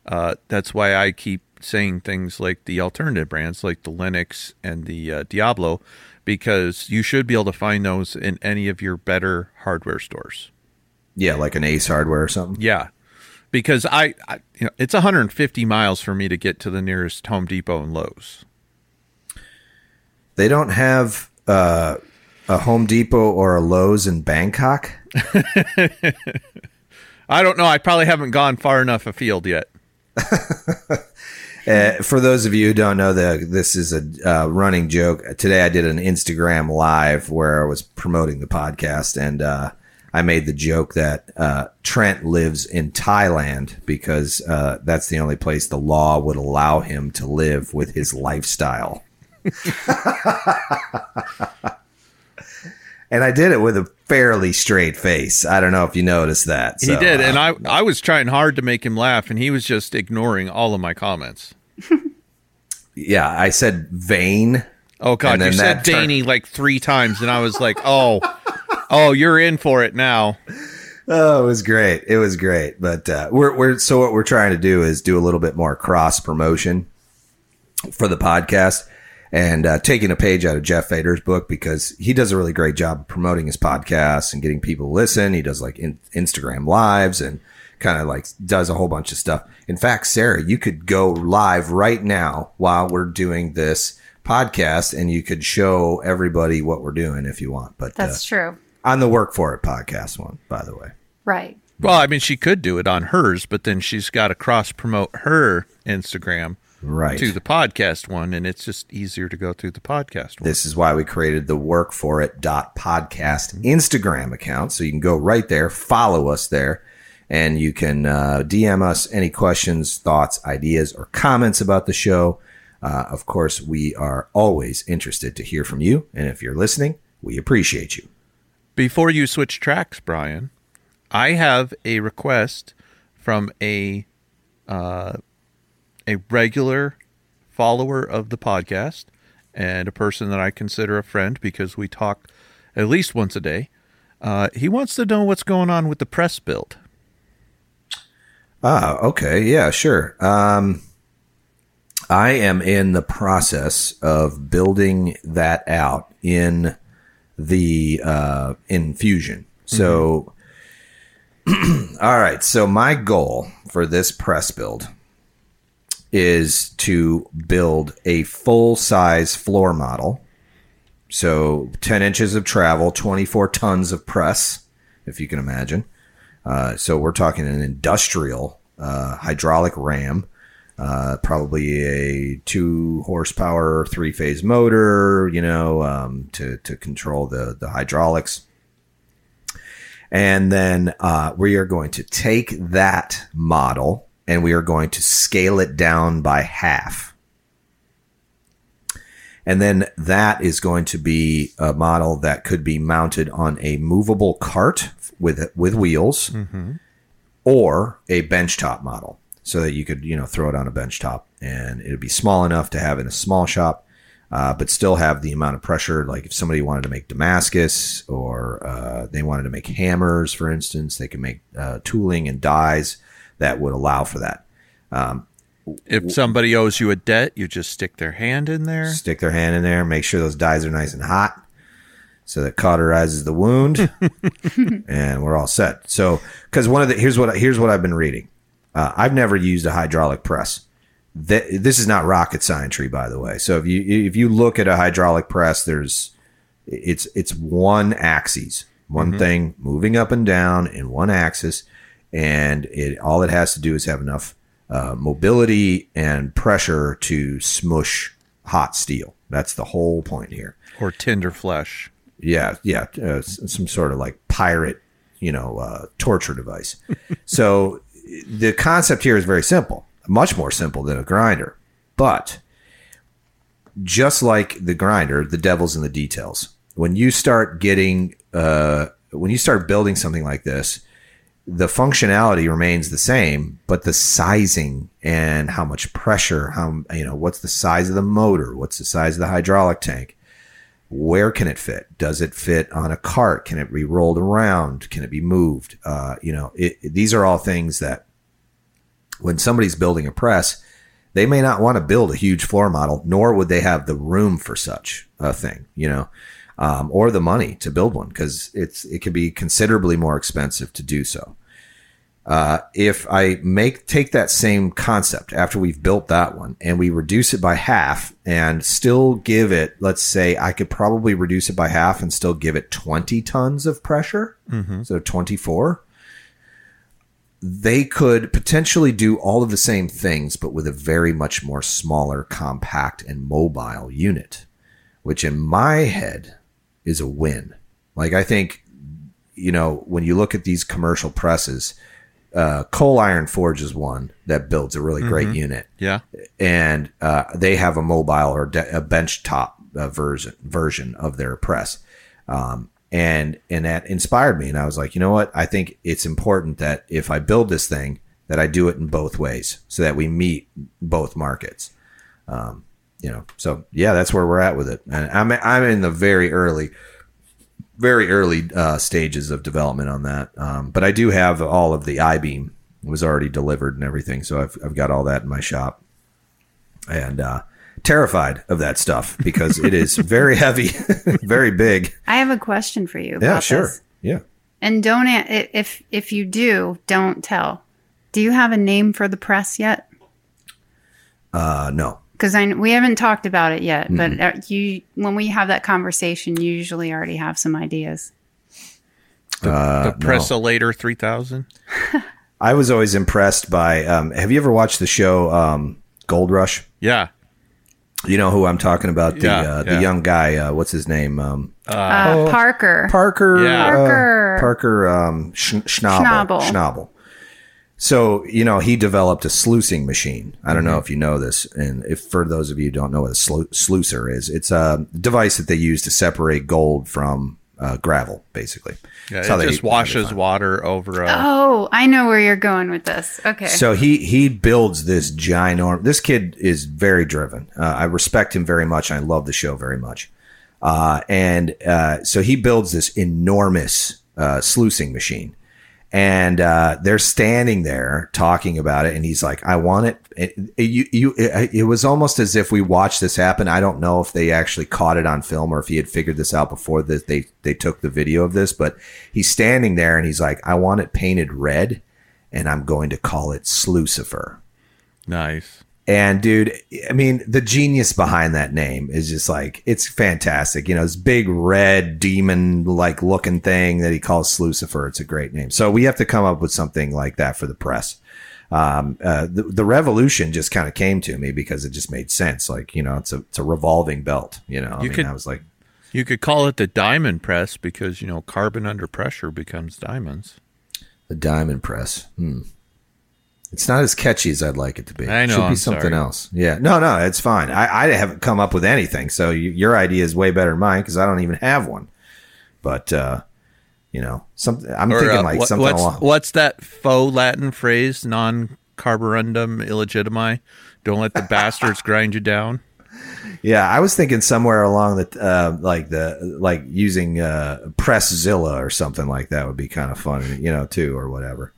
uh, that's why I keep saying things like the alternative brands, like the Lenox and the uh, Diablo, because you should be able to find those in any of your better hardware stores. Yeah, like an Ace Hardware or something. Yeah, because I, I you know, it's 150 miles for me to get to the nearest Home Depot and Lowe's. They don't have uh, a Home Depot or a Lowe's in Bangkok. I don't know. I probably haven't gone far enough afield yet. Uh, for those of you who don't know, the this is a uh, running joke. Today I did an Instagram live where I was promoting the podcast, and uh, I made the joke that uh, Trent lives in Thailand because uh, that's the only place the law would allow him to live with his lifestyle. and I did it with a fairly straight face. I don't know if you noticed that. He So, did, and uh, I I was trying hard to make him laugh, and he was just ignoring all of my comments. yeah, I said vain. Oh God, you said Danny like three times, and I was like, oh, oh, you're in for it now. Oh, it was great. It was great. But uh, we're we're so what we're trying to do is do a little bit more cross promotion for the podcast and uh, taking a page out of Jeff Fader's book because he does a really great job of promoting his podcast and getting people to listen. He does like in, Instagram lives and kind of like does a whole bunch of stuff. In fact, Sarah, you could go live right now while we're doing this podcast and you could show everybody what we're doing if you want. But uh, That's true. on the Work For It podcast one, by the way. Right. Well, I mean, she could do it on hers, but then she's got to cross promote her Instagram Right. to the podcast one, and it's just easier to go through the podcast one. This is why we created the work for it dot podcast Instagram account. So you can go right there, follow us there, and you can uh, DM us any questions, thoughts, ideas, or comments about the show. Uh, of course, we are always interested to hear from you. And if you're listening, we appreciate you. Before you switch tracks, Brian, I have a request from a uh, a regular follower of the podcast and a person that I consider a friend because we talk at least once a day. Uh, he wants to know what's going on with the press build. Ah, okay. Yeah, sure. Um, I am in the process of building that out in the uh, in Fusion. So, all right. So my goal for this press build is to build a full size floor model. So 10 inches of travel, 24 tons of press, if you can imagine. Uh, so we're talking an industrial uh, hydraulic ram, uh, probably a two horsepower, three phase motor, you know, um, to, to control the, the hydraulics. And then uh, we are going to take that model and we are going to scale it down by half. And then that is going to be a model that could be mounted on a movable cart with with wheels, or a benchtop model, so that you could you know throw it on a benchtop and it'd be small enough to have in a small shop, uh, but still have the amount of pressure. Like if somebody wanted to make Damascus or uh, they wanted to make hammers, for instance, they can make uh, tooling and dies that would allow for that. If somebody owes you a debt, you just stick their hand in there. stick their hand in there, make sure those dies are nice and hot, so that cauterizes the wound, and we're all set. So, because one of the here's what here's what I've been reading. Uh, I've never used a hydraulic press. Th- this is not rocket science, by the way. So if you if you look at a hydraulic press, there's it's it's one axis, one thing moving up and down in one axis, and it all it has to do is have enough uh, mobility and pressure to smush hot steel. That's the whole point here. Or tender flesh. Yeah, yeah, uh, some sort of like pirate, you know, uh, torture device. so the concept here is very simple, much more simple than a grinder, but just like the grinder, the devil's in the details. When you start getting, uh, when you start building something like this, the functionality remains the same, but the sizing and how much pressure, how you know, what's the size of the motor, what's the size of the hydraulic tank, where can it fit? Does it fit on a cart? Can it be rolled around? Can it be moved? Uh, you know, it, it- these are all things that when somebody's building a press, they may not want to build a huge floor model, nor would they have the room for such a thing, you know, um, or the money to build one because it's it can be considerably more expensive to do so. Uh, if I make take that same concept after we've built that one and we reduce it by half and still give it, let's say I could probably reduce it by half and still give it 20 tons of pressure, so 24 they could potentially do all of the same things, but with a very much more smaller, compact, and mobile unit, which in my head is a win. Like, I think, you know, when you look at these commercial presses, uh, Coal Iron Forge is one that builds a really great unit Yeah. and uh, they have a mobile or de- a bench top uh, version version of their press. Um, and and that inspired me, and I was like, you know what? I think it's important that if I build this thing, that I do it in both ways, so that we meet both markets. Um, you know, so yeah, that's where we're at with it, and I'm I'm in the very early, very early uh, stages of development on that. Um, but I do have all of the I beam was already delivered and everything, so I've I've got all that in my shop and uh, terrified of that stuff because it is very heavy, very big. I have a question for you. Yeah, sure. this. Yeah. And don't if if you do, don't tell. Do you have a name for the press yet? Uh, no. Because I we haven't talked about it yet, but uh, you when we have that conversation, you usually already have some ideas. The, Uh, the Pressolator 3000. I was always impressed by. Um, have you ever watched the show um, Gold Rush? Yeah. You know who I'm talking about? The Yeah, uh, the young guy. Uh, what's his name? Um, Uh, Parker. Parker. Yeah. uh, Parker. Parker. Um, Sch- Schnabel. Schnabel. Schnabel. So you know he developed a sluicing machine. I don't Mm-hmm. know if you know this, and if for those of you who don't know what a slu- sluicer is, it's a device that they use to separate gold from uh, gravel, basically. Yeah, That's how it they- just washes water over a. oh, I know where you're going with this. Okay. So he he builds this ginormous. This kid is very driven. Uh, I respect him very much. And I love the show very much. Uh, and uh, so he builds this enormous uh, sluicing machine, and uh, they're standing there talking about it. And he's like, "I want it." it you you it, it was almost as if we watched this happen. I don't know if they actually caught it on film or if he had figured this out before that they they took the video of this. But he's standing there and he's like, "I want it painted red." and I'm going to call it Slucifer. Nice. And dude, I mean, the genius behind that name is just like it's fantastic. You know, this big red demon like looking thing that he calls Lucifer. It's a great name. So we have to come up with something like that for the press. Um, uh, the, the revolution just kind of came to me because it just made sense. Like, you know, it's a it's a revolving belt. You know, I You mean, could- I was like, You could call it the diamond press because you know carbon under pressure becomes diamonds. the diamond press. Hmm. It's not as catchy as I'd like it to be. I It know, should be I'm something sorry. else. Yeah. No, no, it's fine. I, I haven't come up with anything. So you, your idea is way better than mine because I don't even have one. But, uh, you know, something, I'm Or, thinking uh, like what- something what's, along. what's that faux Latin phrase? Non carborundum illegitimi. Don't let the bastards grind you down. Yeah, I was thinking somewhere along the uh, like the like using uh, Presszilla or something like that would be kind of fun, you know, too, or whatever.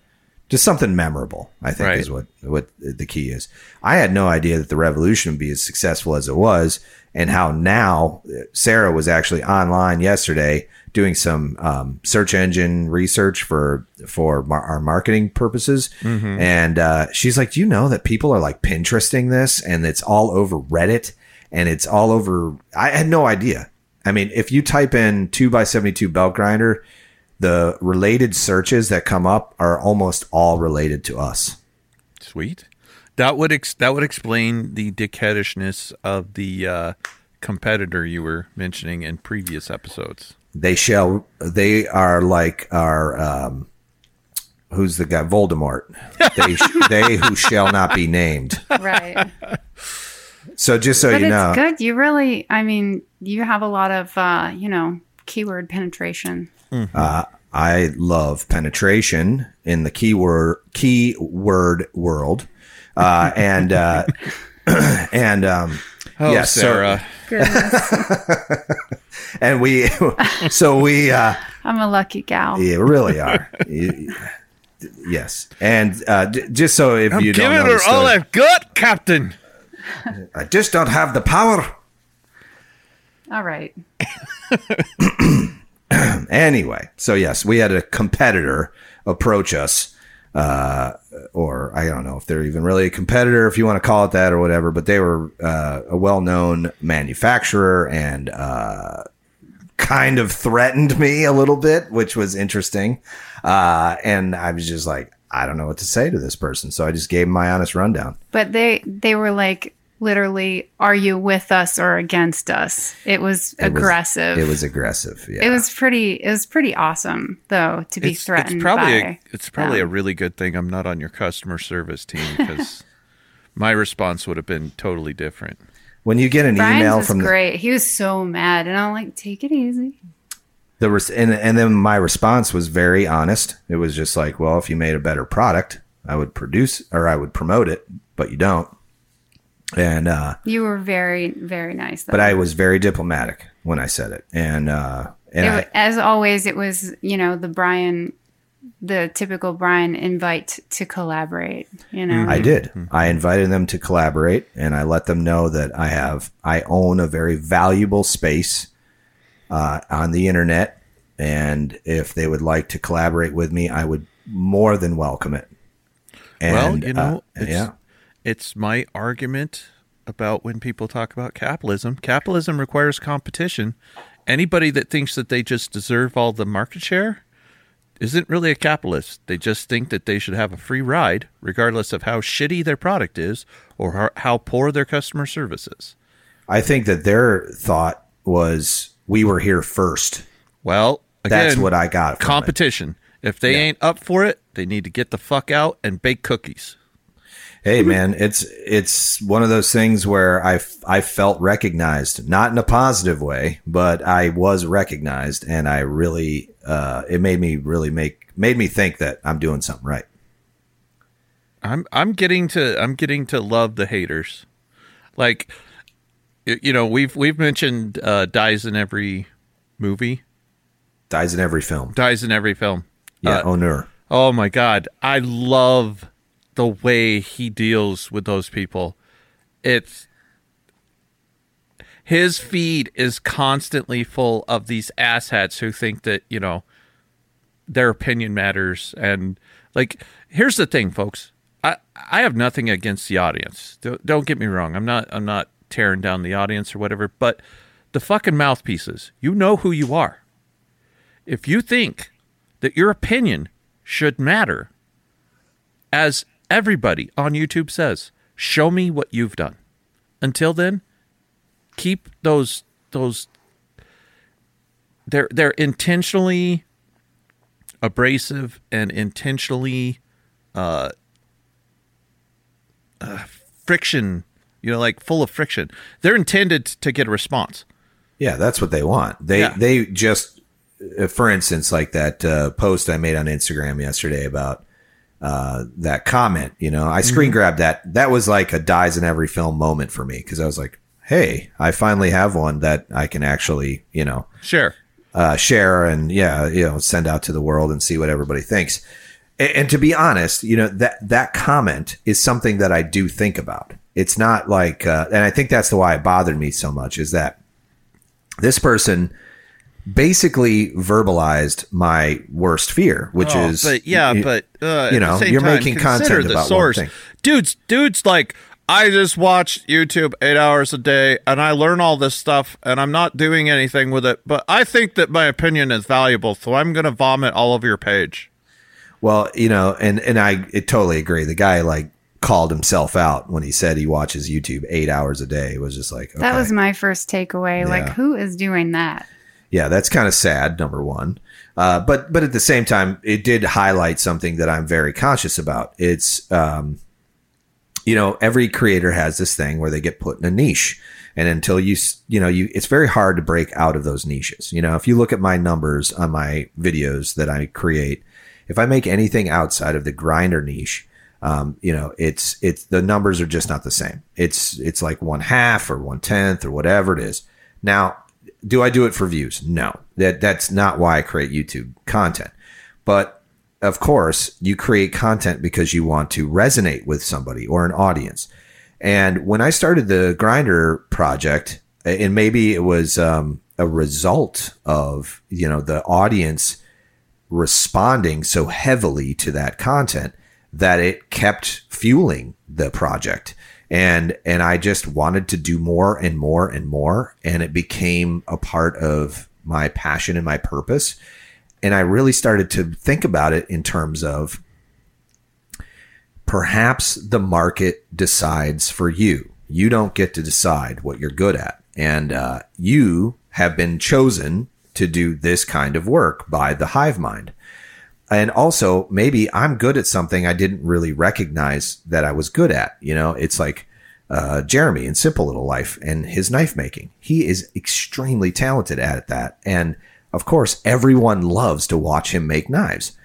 Just something memorable, I think, Right. is what what the key is. I had no idea that the revolution would be as successful as it was, and how now Sarah was actually online yesterday doing some um, search engine research for for mar- our marketing purposes, and uh, she's like, "Do you know that people are like Pinteresting this, and it's all over Reddit, and it's all over." I had no idea. I mean, if you type in two by seventy two belt grinder, the related searches that come up are almost all related to us. Sweet. That would ex- that would explain the dickheadishness of the uh, competitor you were mentioning in previous episodes. They shall. They are like our. Um, who's the guy? Voldemort. They they who shall not be named. Right. So just so but you it's know, good. You really, I mean, you have a lot of, uh, you know, keyword penetration. I love penetration in the keyword keyword world, uh, and uh, and um, Oh, yes, so- Sarah. Goodness. and we so we uh, I'm a lucky gal. yeah, really are. Y- yes, and uh, d- just so if I'm you don't giving know her the all I've got, Captain. I just don't have the power. All right. Anyway, so yes, we had a competitor approach us, uh, or I don't know if they're even really a competitor, if you want to call it that or whatever, but they were uh, a well known manufacturer and uh, kind of threatened me a little bit, which was interesting. Uh, and I was just like, I don't know what to say to this person. So I just gave him my honest rundown. But they they were like literally, "Are you with us or against us?" It was It was- aggressive. it was aggressive. Yeah. It was pretty. It was pretty awesome though to be It's, threatened it's probably by. a, it's probably a really good thing I'm not on your customer service team because my response would have been totally different. when you get an Brian's email was from the, great. He was so mad, and I'm like, "Take it easy." the res- and and then my response was very honest. It was just like, well, if you made a better product, I would produce or I would promote it, but you don't. And uh, You were very very nice. Though. but I was very diplomatic when I said it, and uh, and It I, as always, it was you know the Brian, the typical Brian invite to collaborate. You know, I did. I invited them to collaborate, and I let them know that I have I own a very valuable space uh, on the internet, and if they would like to collaborate with me, I would more than welcome it. well, And, you know, uh, it's, yeah. It's my argument about when people talk about capitalism. Capitalism requires competition. Anybody that thinks that they just deserve all the market share isn't really a capitalist. They just think that they should have a free ride, regardless of how shitty their product is or how, poor their customer service is. I think that their thought was we were here first. Well, again, That's what I got. From it. competition. If they ain't up for it, they need to get the fuck out and bake cookies. Hey man, it's it's one of those things where I I felt recognized, not in a positive way, but I was recognized, and I really uh, it made me really make made me think that I'm doing something right. I'm I'm getting to I'm getting to love the haters. Like you know, we've we've mentioned uh dies in every movie, Dies in every film. dies in every film. Yeah, Uh, honneur. oh my god, I love the way he deals with those people. It's his feed is constantly full of these asshats who think that, you know, their opinion matters and like here's the thing folks. I I have nothing against the audience. Don't, don't get me wrong. I'm not I'm not tearing down the audience or whatever, but the fucking mouthpieces. You know who you are. If you think that your opinion should matter, as everybody on YouTube says, show me what you've done. Until then, keep those those they're they're intentionally abrasive and intentionally uh, uh, friction, you know, like full of friction. They're intended to get a response. Yeah, that's what they want. They Yeah. they just, uh, for instance, like that uh, post I made on Instagram yesterday about uh, that comment. You know, I screen grabbed that. That was like a dies in every film moment for me because I was like, hey, I finally have one that I can actually, you know, share, uh, share and yeah, you know, send out to the world and see what everybody thinks. And, and to be honest, you know that that comment is something that I do think about. It's not like, uh, and I think that's the why it bothered me so much is that this person basically verbalized my worst fear, which Oh, is, but yeah, y- but uh, you know, you're time, making content the about source. one thing. Dudes, dudes, like I just watch YouTube eight hours a day, and I learn all this stuff, and I'm not doing anything with it. But I think that my opinion is valuable, so I'm going to vomit all over your page. Well, you know, and and I it totally agree. The guy like called himself out when he said he watches YouTube eight hours a day. It was just like That was my first takeaway. Yeah. Like, who is doing that? Yeah, that's kind of sad. Number one, uh, but but at the same time, it did highlight something that I'm very conscious about. It's um, you know, every creator has this thing where they get put in a niche, and until you you know you, it's very hard to break out of those niches. You know, if you look at my numbers on my videos that I create, if I make anything outside of the grinder niche. Um, you know, it's it's the numbers are just not the same. It's it's like one half or one tenth or whatever it is. Now, do I do it for views? No. That that's not why I create YouTube content. But of course, you create content because you want to resonate with somebody or an audience. And when I started the Grinder project, and maybe it was um, a result of you know the audience responding so heavily to that content that it kept fueling the project and and I just wanted to do more and more and more. And it became a part of my passion and my purpose. And I really started to think about it in terms of perhaps the market decides for you. You don't get to decide what you're good at. And uh, you have been chosen to do this kind of work by the hive mind and also maybe I'm good at something I didn't really recognize that I was good at. You know, it's like uh, Jeremy in Simple Little Life and his knife making. He is extremely talented at that, and of course, everyone loves to watch him make knives.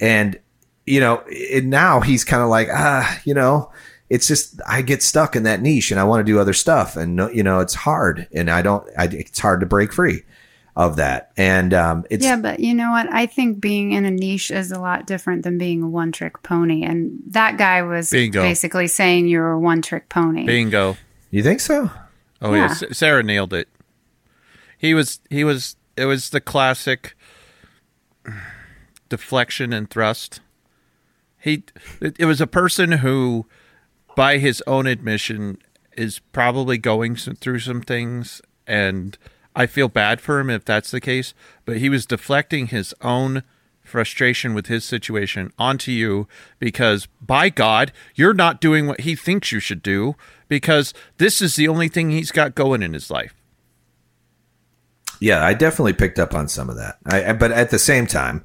And you know, it, now he's kind of like ah, you know. It's just I get stuck in that niche, and I want to do other stuff, and you know it's hard, and I don't. I, it's hard to break free of that, and um, it's yeah, but you know what? I think being in a niche is a lot different than being a one trick pony. And that guy was Bingo. basically saying you're a one trick pony. Bingo. you think so? Oh yeah, Yeah. S- Sarah nailed it. He was he was it was the classic deflection and thrust. He it, it was a person who by his own admission is probably going s- through some things and I feel bad for him if that's the case, but he was deflecting his own frustration with his situation onto you because by God, you're not doing what he thinks you should do because this is the only thing he's got going in his life. Yeah, I definitely picked up on some of that. I, but at the same time,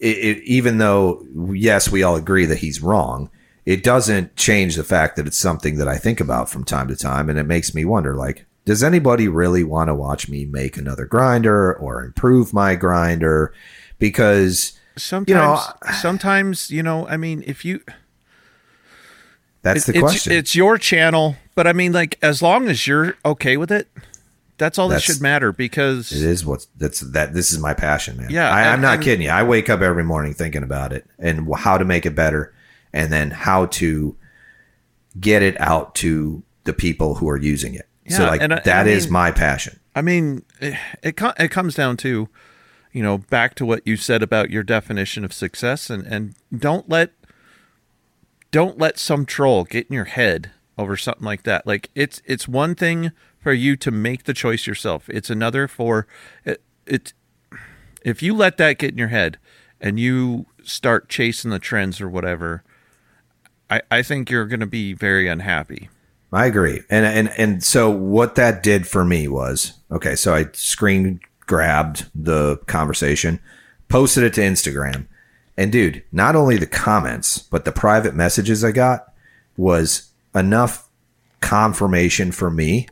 it, it, even though yes, we all agree that he's wrong, it doesn't change the fact that it's something that I think about from time to time, and it makes me wonder: like, does anybody really want to watch me make another grinder or improve my grinder? Because Sometimes, sometimes you know, I mean, if you that's the question. it's your channel, but I mean, like, as long as you're okay with it, that's all That's- that should matter because It is what that's that. This is my passion, man. Yeah, I, I'm not and- kidding you. I wake up every morning thinking about it and how to make it better, and then how to get it out to the people who are using it. So, Yeah, like and I- that I is mean- my passion. I mean, it it, co- it comes down to, you know, back to what you said about your definition of success, and and don't let don't let some troll get in your head over something like that. Like it's it's one thing for you to make the choice yourself. It's another for it, it if you let that get in your head and you start chasing the trends or whatever, I, I think you're going to be very unhappy. I agree. And and and so what that did for me was okay, so I screen grabbed the conversation, posted it to Instagram. And dude, not only the comments, but the private messages I got was enough confirmation for me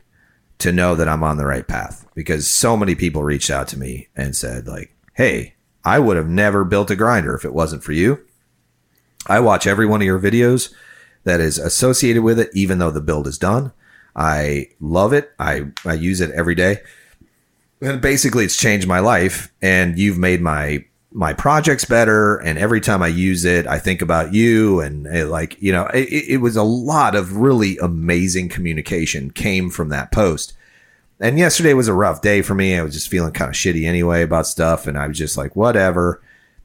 to know that I'm on the right path because so many people reached out to me and said like, "Hey, I would have never built a grinder if it wasn't for you. I watch every one of your videos that is associated with it, even though the build is done. I love it. I, I use it every day. And basically it's changed my life and you've made my my projects better and every time i use it i think about you and it, like you know it, it was a lot of really amazing communication came from that post and yesterday was a rough day for me i was just feeling kind of shitty anyway about stuff and i was just like whatever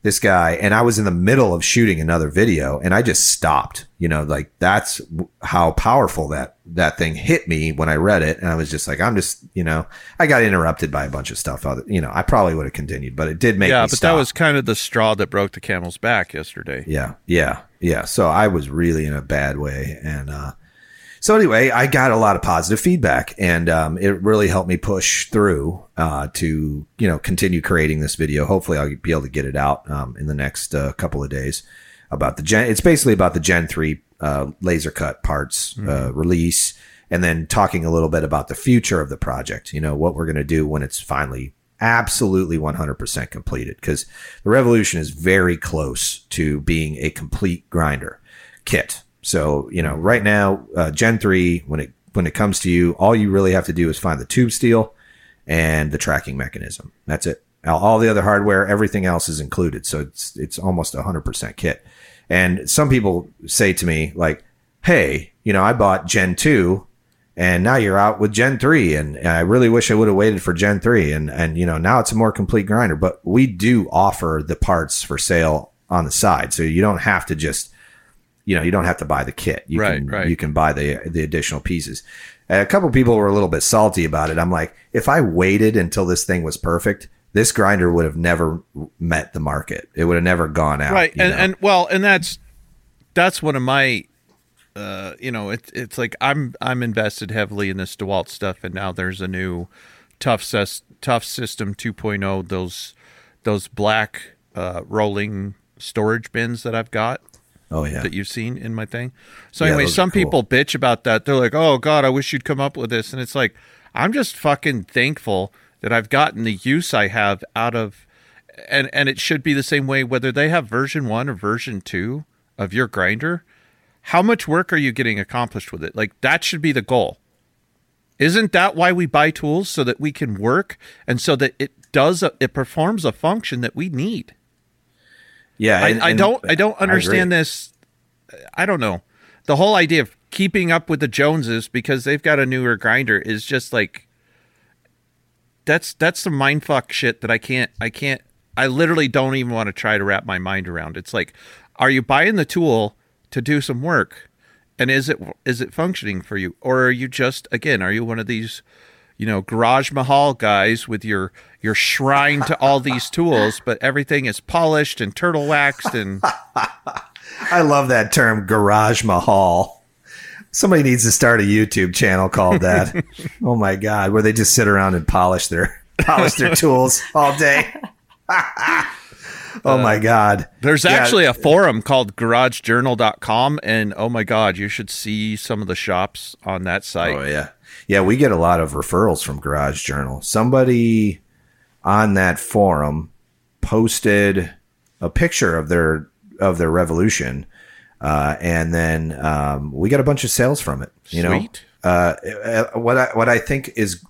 this guy and I was in the middle of shooting another video and I just stopped. You know, like that's how powerful that that thing hit me when I read it and I was just like I'm just, you know, I got interrupted by a bunch of stuff other, you know, I probably would have continued, but it did make Yeah, but stop. that was kind of the straw that broke the camel's back yesterday. Yeah. Yeah. Yeah. So I was really in a bad way and uh so anyway, I got a lot of positive feedback, and um, it really helped me push through uh, to you know continue creating this video. Hopefully, I'll be able to get it out um, in the next uh, couple of days about the Gen. It's basically about the Gen three uh, laser cut parts uh, release, and then talking a little bit about the future of the project. You know what we're going to do when it's finally absolutely 100% completed because the revolution is very close to being a complete grinder kit so, you know, right now, uh, Gen 3, when it when it comes to you, all you really have to do is find the tube steel and the tracking mechanism. That's it. All, the other hardware, everything else is included. So it's it's almost a 100% kit. And some people say to me like, "Hey, you know, I bought Gen 2 and now you're out with Gen 3 and, and I really wish I would have waited for Gen 3 and and you know, now it's a more complete grinder, but we do offer the parts for sale on the side. So you don't have to just you know, you don't have to buy the kit. You Right, can, right. You can buy the the additional pieces. A couple people were a little bit salty about it. I'm like, if I waited until this thing was perfect, this grinder would have never met the market. It would have never gone out. right and know? and well and that's that's one of my uh you know it's it's like i'm i'm invested heavily in this dewalt stuff and now there's a new tough ses- tough system 2.0 those those black uh rolling storage bins that i've got oh yeah, that you've seen in my thing. So Yeah, anyway some cool. people bitch about that. They're like oh god i wish you'd come up with this. And it's like i'm just fucking thankful that i've gotten the use i have out of and and it should be the same way whether they have version 1 or version 2 of your grinder how much work are you getting accomplished with it? Like that should be the goal. Isn't that why we buy tools? So that we can work and so that it does a, it performs a function that we need yeah. I, and- I don't I don't understand this. I don't know. The whole idea of keeping up with the Joneses because they've got a newer grinder is just like that's that's some mindfuck shit that I can't I can't I literally don't even want to try to wrap my mind around. It's like, are you buying the tool to do some work? And is it is it functioning for you? Or are you just again, are you one of these you know, garage mahal guys with your your shrine to all these tools, but everything is polished and turtle waxed and I love that term, garage mahal. Somebody needs to start a YouTube channel called that. oh my god, where they just sit around and polish their polish their tools all day. oh my uh, god. there's Yeah. actually a forum called garagejournal.com and oh my god, you should see some of the shops on that site. Oh yeah, yeah. We get a lot of referrals from Garage Journal. Somebody on that forum posted a picture of their of their Revolution, uh, and then um, we got a bunch of sales from it. You Sweet. know, uh, uh, what I what I think is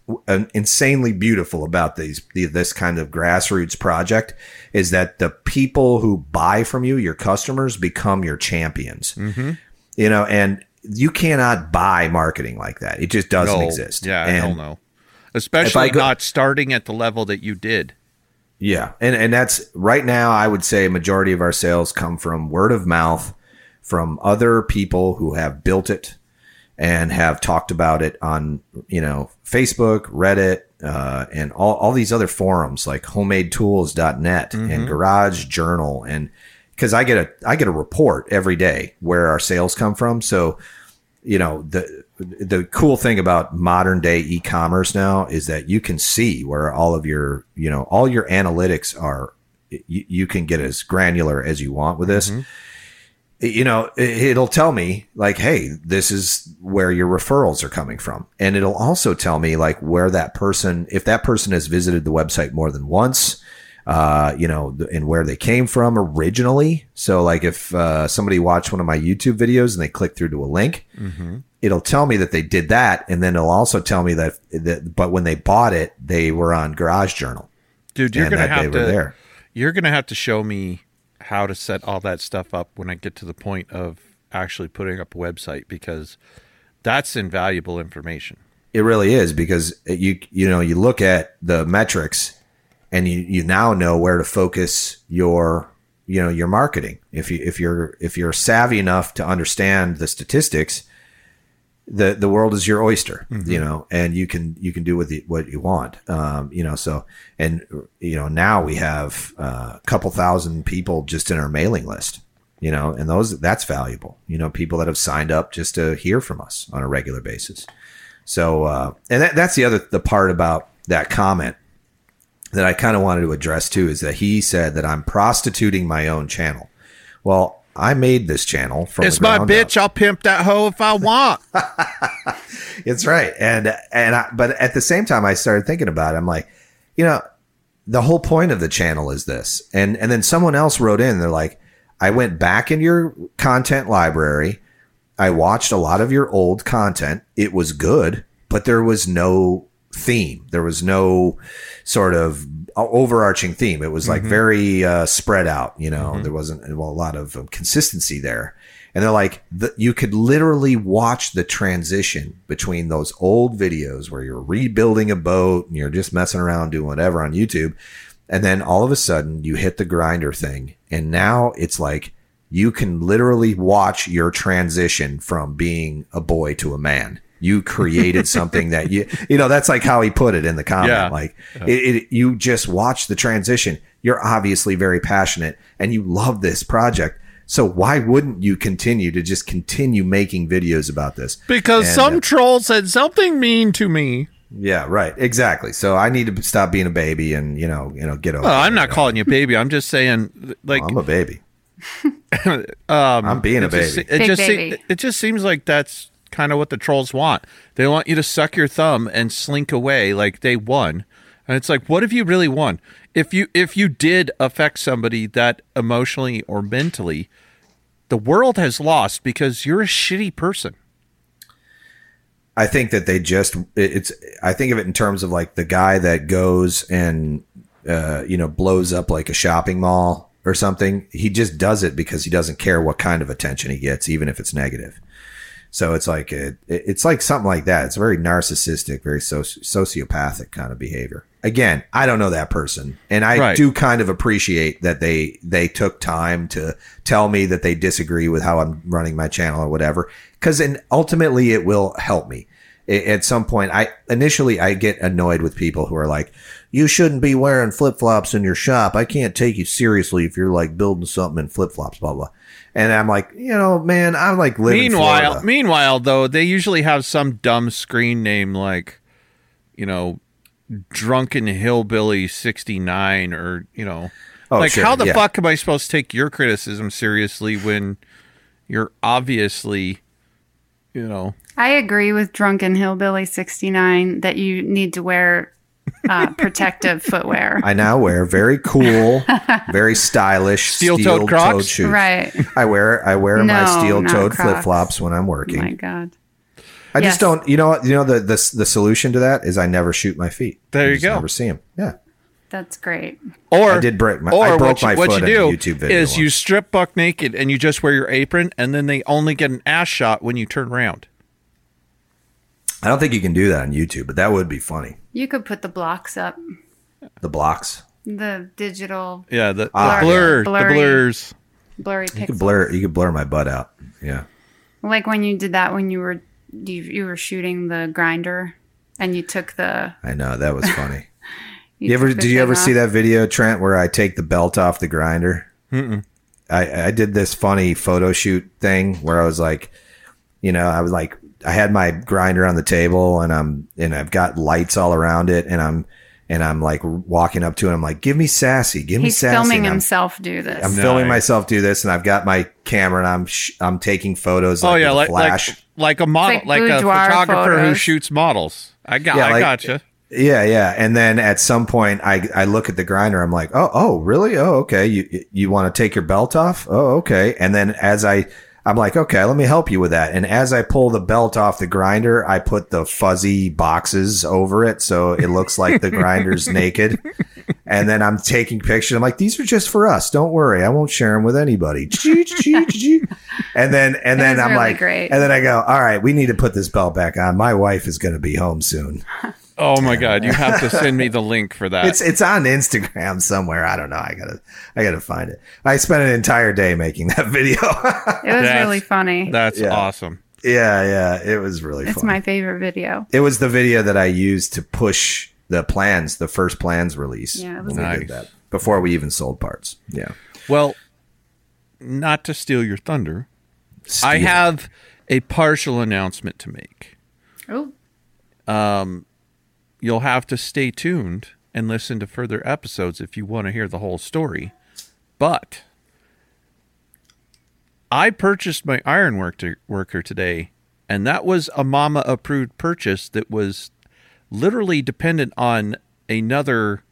insanely beautiful about these this kind of grassroots project is that the people who buy from you, your customers, become your champions. Mm-hmm. You know, and you cannot buy marketing like that. It just doesn't No. exist. Yeah, and, hell no. Especially go- not starting at the level that you did. Yeah, and and that's right now. I would say majority of our sales come from word of mouth from other people who have built it and have talked about it on, you know, Facebook, Reddit, uh, and all, all these other forums like homemadetools.net and Garage Journal. And because I get a, I get a report every day where our sales come from. So, you know, the, the cool thing about modern day e-commerce now is that you can see where all of your, you know, all your analytics are, you, you can get as granular as you want with this mm-hmm. you know, it- it'll tell me like, hey, this is where your referrals are coming from. And it'll also tell me like where that person, if that person has visited the website more than once, uh, you know, and where they came from originally. So like if uh, somebody watched one of my YouTube videos and they click through to a link, it'll tell me that they did that. And then it'll also tell me that, that but when they bought it, they were on Garage Journal. Dude, you're gonna that they have were to there. you're gonna have to show me how to set all that stuff up when I get to the point of actually putting up a website because that's invaluable information. It really is because you you know you look at the metrics and you you now know where to focus your you know your marketing. If you if you're if you're savvy enough to understand the statistics, the the world is your oyster, you know, and you can you can do with it what you want. Um, you know, so and you know now we have uh, a couple thousand people just in our mailing list. You know, and those that's valuable. You know, people that have signed up just to hear from us on a regular basis. So, uh, and that, that's the other the part about that comment that I kind of wanted to address too is that he said that I'm prostituting my own channel. Well, I made this channel from It's the my bitch. up. I'll pimp that hoe if I want. It's right, and and I, but at the same time, I started thinking about it. I'm like, you know, the whole point of the channel is this, and and then someone else wrote in. They're like, I went back in your content library. I watched a lot of your old content. It was good, but there was no theme. There was no sort of overarching theme. It was like very uh, spread out. You know, there wasn't well, a lot of um, consistency there. And they're like, the, you could literally watch the transition between those old videos where you're rebuilding a boat and you're just messing around doing whatever on YouTube. And then all of a sudden you hit the grinder thing. And now it's like you can literally watch your transition from being a boy to a man. You created something that you, you know, that's like how he put it in the comment. Yeah. Like it, it, you just watch the transition. You're obviously very passionate and you love this project. So why wouldn't you continue to just continue making videos about this? Because And, some uh, troll said something mean to me. yeah, right, exactly. So I need to stop being a baby and you know, you know, get over. Well, I'm it. not calling you a baby. I'm just saying, like, I'm a baby. um, I'm being a it just, baby. it Big just se- baby. it just seems like that's kind of what the trolls want. They want you to suck your thumb and slink away like they won. And it's like, what have you really won? If you if you did affect somebody that emotionally or mentally, the world has lost because you're a shitty person. I think that they just it's I think of it in terms of like the guy that goes and uh, you know blows up like a shopping mall or something. He just does it because he doesn't care what kind of attention he gets, even if it's negative. So it's like it, it's like something like that. It's very narcissistic, very soci- sociopathic kind of behavior. Again, I don't know that person, and I Right. do kind of appreciate that they they took time to tell me that they disagree with how I'm running my channel or whatever. Because and ultimately, it will help me. A- At some point, I initially I get annoyed with people who are like, "You shouldn't be wearing flip flops in your shop. I can't take you seriously if you're like building something in flip flops." Blah blah. And I'm like, you know, man, I'm like living. in Meanwhile, Florida. meanwhile though, they usually have some dumb screen name like, you know, drunken hillbilly 69 or, you know, Oh, like sure, how the yeah. fuck am I supposed to take your criticism seriously when you're obviously, you know, I agree with Drunken Hillbilly 69 that you need to wear uh, protective footwear. I now wear very cool, very stylish Steel-toed steel-toed Crocs? shoes. right. I wear I wear my steel-toed flip flops when I'm Oh working. my God. I Yes. just don't. You know what? You know the the the solution to that is I never shoot my feet. There I you just go. Never see them. Yeah. That's great. or I did break my- or I broke what you, my what foot you in a do YouTube video is you strip buck naked and you just wear your apron and then they only get an ass shot when you turn around. I don't think you can do that on YouTube, but that would be funny. You could put the blocks up, The blocks. the digital. Yeah, the, the Ah, blur, the blurs. blurry You could blur. You could blur my butt out. Yeah. Like when you did that when you were you, you were shooting the grinder and you took the. I know that was funny. You, you ever? Did you thing ever see that video, Trent, where I take the belt off the grinder? Mm-mm. I I did this funny photo shoot thing where I was like, you know, I was like, I had my grinder on the table and I'm and I've got lights all around it and I'm and I'm like walking up to it. I'm like, give me sassy, give me He's sassy. filming himself do this. I'm Nice. filming myself do this, and I've got my camera, and I'm sh- I'm taking photos. oh Like yeah, like flash. like like a model, like like, a boudoir photographer who shoots models. I got, Yeah, I like- gotcha. Yeah, yeah. And then at some point, I I look at the grinder. I'm like, oh, oh, really? Oh, okay. You you want to take your belt off? Oh, okay. And then as I I'm like, okay, let me help you with that. And as I pull the belt off the grinder, I put the fuzzy boxes over it so it looks like the grinder's naked. And then I'm taking pictures. I'm like, these are just for us. Don't worry, I won't share them with anybody. And then and then I'm really like, great. and then I go, all right, we need to put this belt back on. My wife is going to be home soon. Oh my god, you have to send me the link for that. It's it's on Instagram somewhere. I don't know. I gotta I gotta find it. I spent an entire day making that video. it was That's- really funny. That's Yeah. awesome. yeah, yeah. It was really It's fun. my favorite video. it was the video that I used to push the plans, the first plans release. Yeah, it was we Nice. did that before we even sold parts. Yeah. Well, not to steal your thunder, I have a partial announcement to make. Oh, um, You'll have to stay tuned and listen to further episodes if you want to hear the whole story. But I purchased my iron worker, today, and that was a mama approved purchase that was literally dependent on another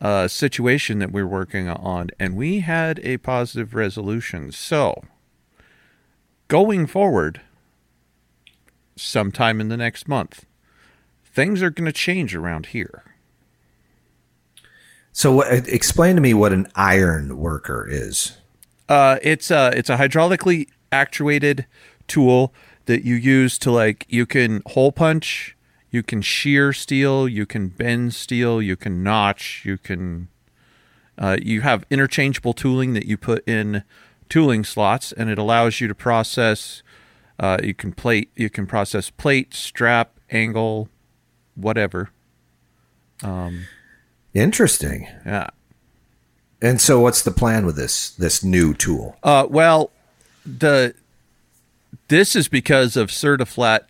uh, situation that we're working on, and we had a positive resolution. So, going forward, sometime in the next month, things are going to change around here. So what, explain to me what an iron worker is. Uh, it's a it's a hydraulically actuated tool that you use to like you can hole punch, you can shear steel, you can bend steel, you can notch, you can uh, you have interchangeable tooling that you put in tooling slots, and it allows you to process. Uh, you can plate, you can process plate, strap, angle, whatever. Um, Interesting. Yeah. And so what's the plan with this this new tool? Uh, well, the this is because of Certiflat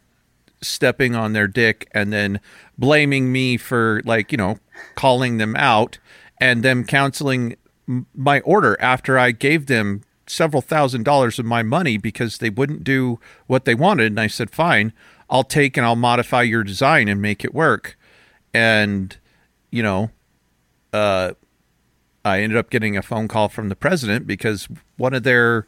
stepping on their dick and then blaming me for like you know calling them out and them canceling my order after I gave them several thousand dollars of my money because they wouldn't do what they wanted and I said fine I'll take and I'll modify your design and make it work and you know uh I ended up getting a phone call from the president because one of their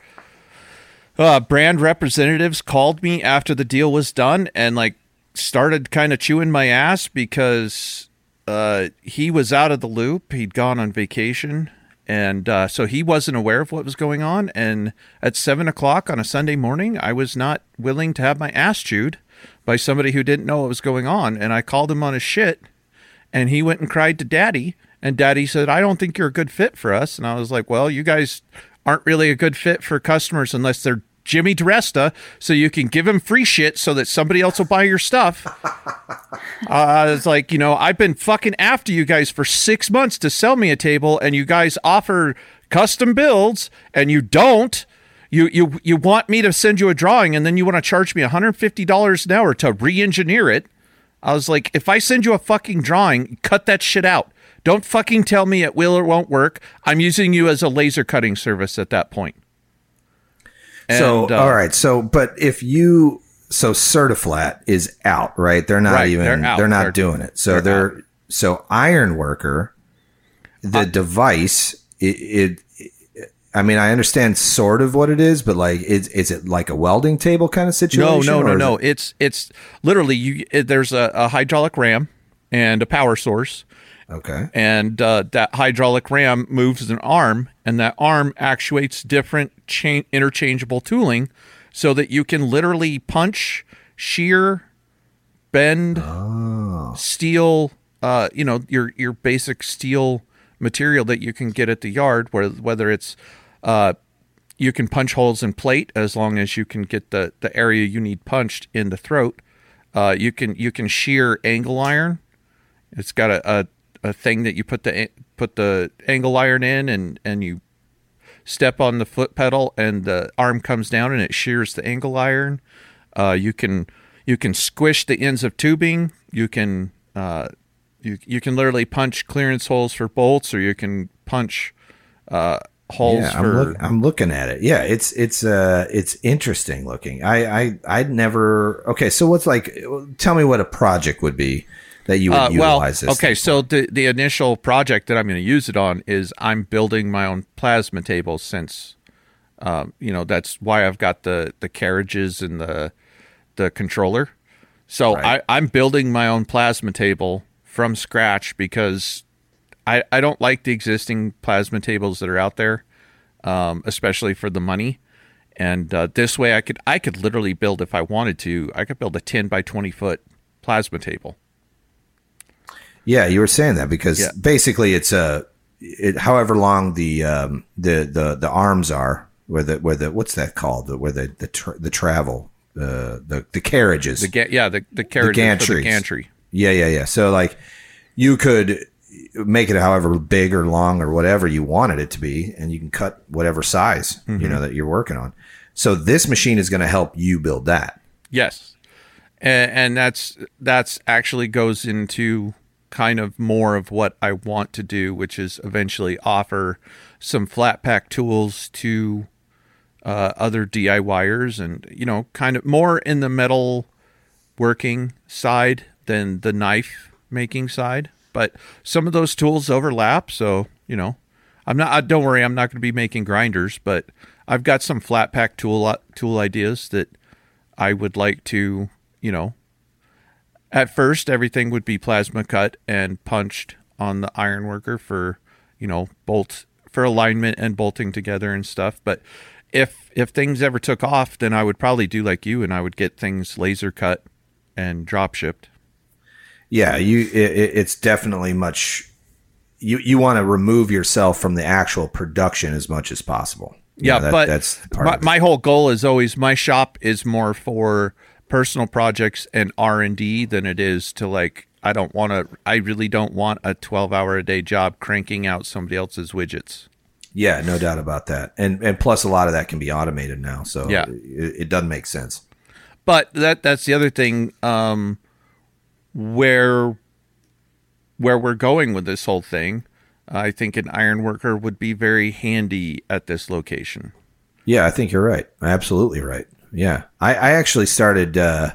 uh, brand representatives called me after the deal was done and like started kind of chewing my ass because uh, he was out of the loop. He'd gone on vacation. And uh, so he wasn't aware of what was going on. And at seven o'clock on a Sunday morning, I was not willing to have my ass chewed by somebody who didn't know what was going on. And I called him on his shit and he went and cried to daddy. And daddy said i don't think you're a good fit for us. And i was like well you guys aren't really a good fit for customers unless they're jimmy DiResta, so you can give him free shit so that somebody else will buy your stuff. Uh, it's like you know i've been fucking after you guys for six months to sell me a table and you guys offer custom builds and you don't you you you want me to send you a drawing and then you want to charge me $150 an hour to re-engineer it I was like, if I send you a fucking drawing, cut that shit out. Don't fucking tell me it will or won't work. I'm using you as a laser cutting service at that point. so uh, all right, so but if you so Certiflat is out, right? They're not Right, even they're they're, not They're- doing it. So they're they're, so Iron Worker, the device it, it I mean, I understand sort of what it is, but like, is is it like a welding table kind of situation? no, no, no, no. it- It's it's literally you. It, there's a, a hydraulic ram and a power source, Okay. and uh, that hydraulic ram moves an arm, and that arm actuates different chain interchangeable tooling, so that you can literally punch, shear, bend, steel. Uh, you know your your basic steel material that you can get at the yard, where whether it's uh, you can punch holes in plate as long as you can get the the area you need punched in the throat. Uh, you can you can shear angle iron. It's got a, a, a thing that you put the put the angle iron in and and you step on the foot pedal and the arm comes down and it shears the angle iron. Uh, you can you can squish the ends of tubing. You can uh, you you can literally punch clearance holes for bolts, or you can punch uh, holes Yeah, I'm, for. look, I'm looking at it. Yeah, it's it's uh it's interesting looking. I I I'd never. Okay, so what's like? Tell me what a project would be that you would Uh, well, utilize this. okay. So the the initial project that I'm going to use it on is I'm building my own plasma table. Since, um, you know, that's why I've got the the carriages and the the controller. So Right. I, I'm building my own plasma table from scratch because I I don't like the existing plasma tables that are out there, um, especially for the money. And uh, this way, I could I could literally build if I wanted to. I could build a ten by twenty foot plasma table. Yeah, you were saying that because Yeah. basically it's a it, however long the um the the the arms are where the where the what's that called the where the the tra- the travel uh the the carriages The ga- yeah, the the carriage the gantries. gantry. Yeah, yeah, yeah. So like you could make it however big or long or whatever you wanted it to be, and you can cut whatever size you know that you're working on. So this machine is going to help you build that. Yes, and, and that's that's actually goes into kind of more of what I want to do, which is eventually offer some flat pack tools to uh, other DIYers, and you know, kind of more in the metal working side than the knife making side. But some of those tools overlap, so you know, I'm not. uh, Don't worry, I'm not going to be making grinders, but I've got some flat pack tool uh, tool ideas that I would like to, you know. At first, everything would be plasma cut and punched on the iron worker for, you know, bolt for alignment and bolting together and stuff. But if if things ever took off, then I would probably do like you and I would get things laser cut and drop shipped. Yeah, you. It, it- it's definitely much. You you want to remove yourself from the actual production as much as possible. You Yeah, know, that- but that's part my, of it. my whole goal is always my shop is more for personal projects and R and D than it is to like. I don't want to. I really don't want a twelve hour a day job cranking out somebody else's widgets. Yeah, no doubt about that. And and plus a lot of that can be automated now, so Yeah. it, it doesn't make sense. But that that's the other thing. Um, where where we're going with this whole thing, I think an iron worker would be very handy at this location. Yeah, I think you're right. Absolutely right. Yeah, I, I actually started uh,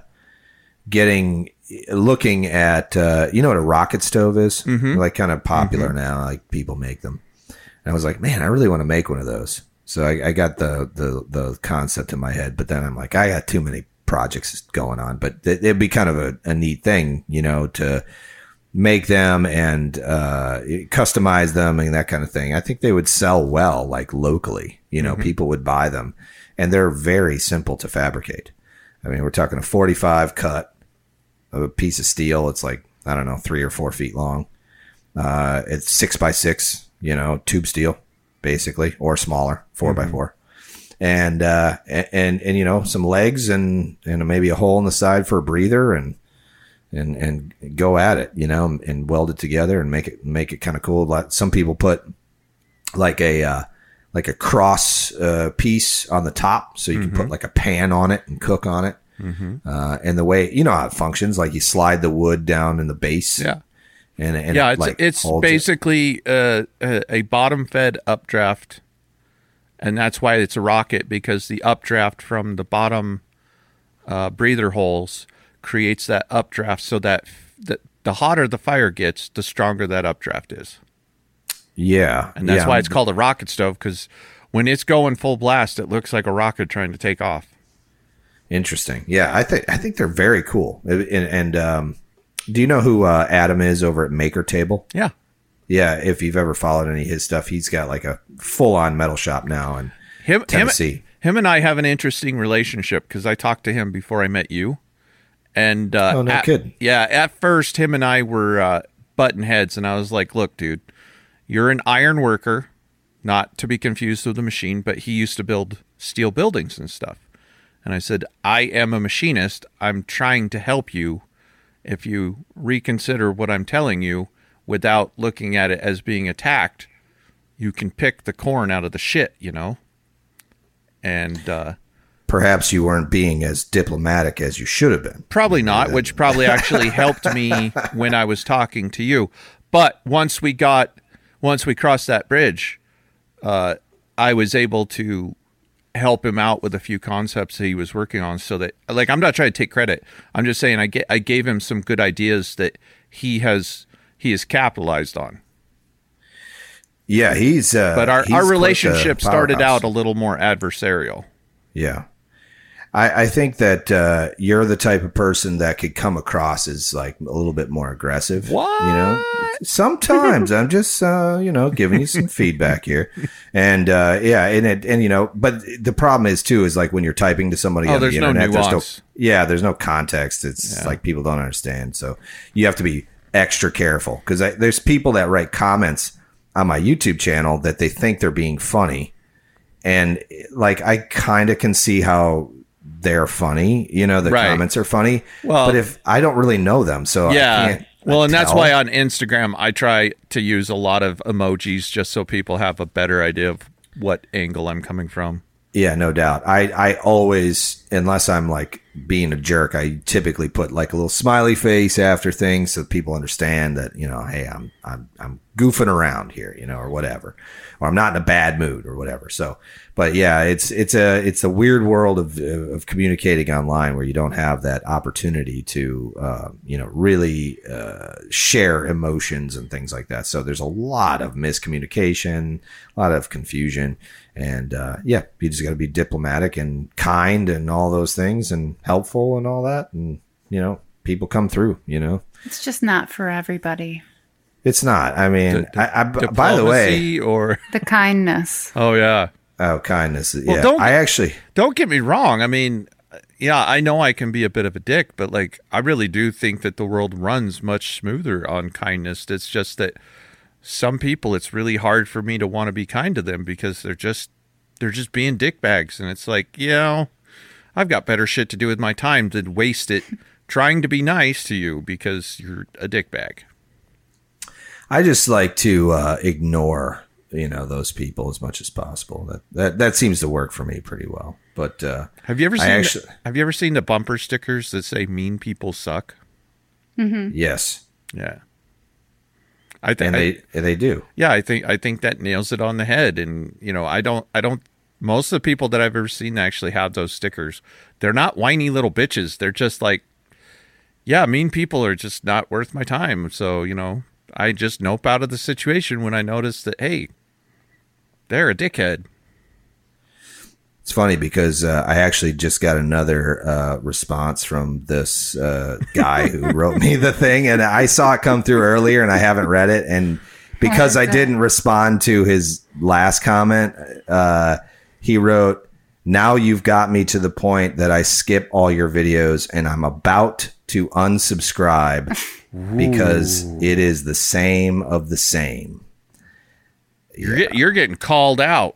getting looking at uh, you know what a rocket stove is, Mm-hmm. like kind of popular now. Like people make them, and I was like, man, I really want to make one of those. So I, I got the, the the concept in my head, but then I'm like, I got too many projects going on. But it, it'd be kind of a, a neat thing, you know, to make them and uh, customize them and that kind of thing. I think they would sell well, like locally. You know, people would buy them, and they're very simple to fabricate. I mean, we're talking a 45 cut of a piece of steel. It's like I don't know, three or four feet long. Uh, it's six by six, you know, tube steel, basically, or smaller, 4 by four. And, uh, and, and, you know, some legs and, and maybe a hole in the side for a breather and, and, and go at it, you know, and weld it together and make it, make it kind of cool. Like some people put like a, uh, like a cross, uh, piece on the top. So you can put like a pan on it and cook on it. Uh, and the way, you know how it functions, like you slide the wood down in the base. Yeah. And, and yeah, it, it's like, it's holds it. basically uh, a, a bottom fed updraft, and that's why it's a rocket because the updraft from the bottom uh, breather holes creates that updraft, so that the, the hotter the fire gets, the stronger that updraft is, Yeah. and that's yeah. why it's called a rocket stove because when it's going full blast, it looks like a rocket trying to take off. Interesting. Yeah, I think I think they're very cool. And, and um, do you know who uh, Adam is over at Maker Table? Yeah, Yeah, if you've ever followed any of his stuff, he's got like a full on metal shop now in him him, him and I have an interesting relationship because I talked to him before I met you, and uh, Oh, no at- kidding. Yeah, at first him and I were uh, button heads, and I was like, "Look, dude, you're an iron worker. not to be confused with a machine, but he used to build steel buildings and stuff. And I said, I am a machinist. I'm trying to help you. If you reconsider what I'm telling you without looking at it as being attacked, you can pick the corn out of the shit, you know? And uh, Perhaps you weren't being as diplomatic as you should have been. Probably not, which probably actually helped me when I was talking to you. But once we got, once we crossed that bridge, uh, I was able to help him out with a few concepts that he was working on. So that, like, I'm not trying to take credit. I'm just saying I get, I gave him some good ideas that he has, he has capitalized on. Yeah, he's. Uh, But our, he's our relationship started out a little more adversarial. Yeah. I, I think that uh, you're the type of person that could come across as like a little bit more aggressive. What? You know, sometimes I'm just uh, you know giving you some feedback here, and uh, yeah, and it and you know, but the problem is too is like when you're typing to somebody Oh, on the no internet, there's no nuance. yeah, there's no context. It's like people don't understand, so you have to be extra careful because there's people that write comments on my YouTube channel that they think they're being funny and like I kind of can see how they're funny. You know, the Right. comments are funny. Well- but if I don't really know them, so I Yeah. can't Well, and that's why on Instagram I try to use a lot of emojis just so people have a better idea of what angle I'm coming from. Yeah, no doubt. I I always, unless I'm like being a jerk, I typically put like a little smiley face after things so people understand that you know, hey, I'm I'm I'm goofing around here, you know, or whatever, or I'm not in a bad mood or whatever. So, but yeah, it's it's a it's a weird world of of communicating online where you don't have that opportunity to uh, you know really uh, share emotions and things like that. So there's a lot of miscommunication, a lot of confusion. And uh, yeah, you just got to be diplomatic and kind and all those things and helpful and all that. And, you know, people come through, you know. It's just not for everybody. It's not. I mean, D- I, I, by the way, or The kindness. oh yeah, oh, kindness. Yeah. don't- I actually, don't get me wrong. I mean, yeah, I know I can be a bit of a dick, but like I really do think that the world runs much smoother on kindness. It's just that some people, it's really hard for me to want to be kind to them because they're just they're just being dickbags, and it's like you know, I've got better shit to do with my time than waste it trying to be nice to you because you're a dickbag. I just like to uh, ignore, you know, those people as much as possible. That, that, that seems to work for me pretty well. But, uh, Have you ever seen? actually- the, have you ever seen the bumper stickers that say "mean people suck"? mm-hmm. yes. Yeah, I think they, they do. Yeah, I think I think that nails it on the head. And you know, I don't I don't most of the people that I've ever seen actually have those stickers, they're not whiny little bitches. They're just like yeah, mean people are just not worth my time. So, you know, I just nope out of the situation when I notice that hey, they're a dickhead. It's funny because uh, I actually just got another uh, response from this uh, guy who wrote me the thing, and I saw it come through earlier, and I haven't read it. And because I didn't respond to his last comment, uh, he wrote, "Now you've got me to the point that I skip all your videos, and I'm about to unsubscribe because it is the same of the same." You're get, you're getting called out,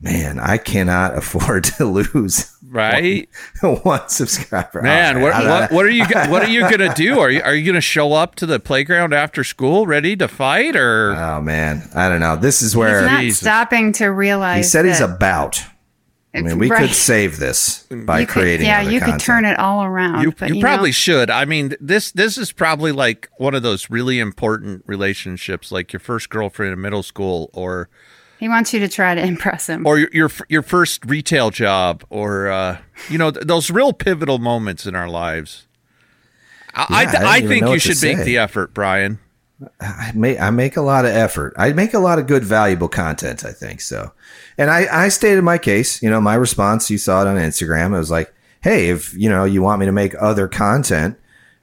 Man, I cannot afford to lose right? one subscriber. Man, All what, right. what what are you what are you gonna do? Are you are you gonna show up to the playground after school ready to fight or? Oh man, I don't know. This is where He's where not Jesus. stopping to realize. he said he's about. I mean, we Right. could save this by you could- creating. yeah, you content. could turn it all around. You, but, you you probably know, should. I mean, this this is probably like one of those really important relationships, like your first girlfriend in middle school, or he wants you to try to impress him. or your your, your first retail job, or uh, you know th- those real pivotal moments in our lives. I Yeah, I I, I think you should make the effort, Brian. I make I make a lot of effort. I make a lot of good, valuable content. I think so, and I I stated my case. You know, my response. You saw it on Instagram. It was like, hey, if you know you want me to make other content,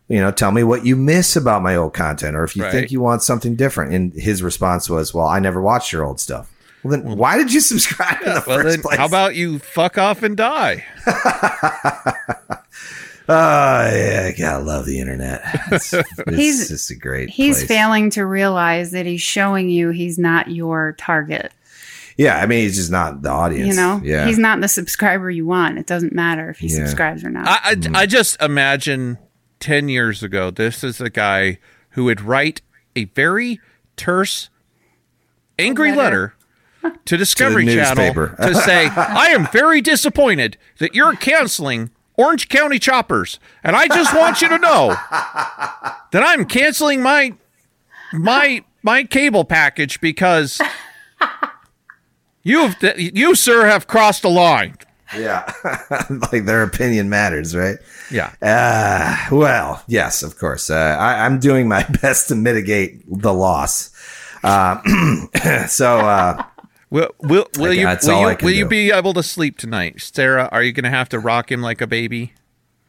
you know, tell me what you miss about my old content, or if you Right. think you want something different. And his response was, well, I never watched your old stuff. Well, then why did you subscribe in the Well, first then, place? how about you fuck off and die? Oh yeah, I gotta love the internet. It's, it's He's- just a great. He's place. failing to realize that he's showing you he's not your target. Yeah, I mean, he's just not the audience. You know, yeah, he's not the subscriber you want. It doesn't matter if he Yeah. subscribes or not. I, I, mm-hmm. I just imagine 10 years ago, this is a guy who would write a very terse, angry letter, to Discovery Channel to say, I am very disappointed that you're canceling Orange County Choppers. And I just want you to know that I'm canceling my my my cable package because you have you sir have crossed a line. yeah, like their opinion matters, right? Yeah. Uh, well, yes, of course. Uh, I, I'm doing my best to mitigate the loss. Uh, so, uh, Will will will Like, you that's will all you, I can will you be able to sleep tonight, Sarah? Are you going to have to rock him like a baby?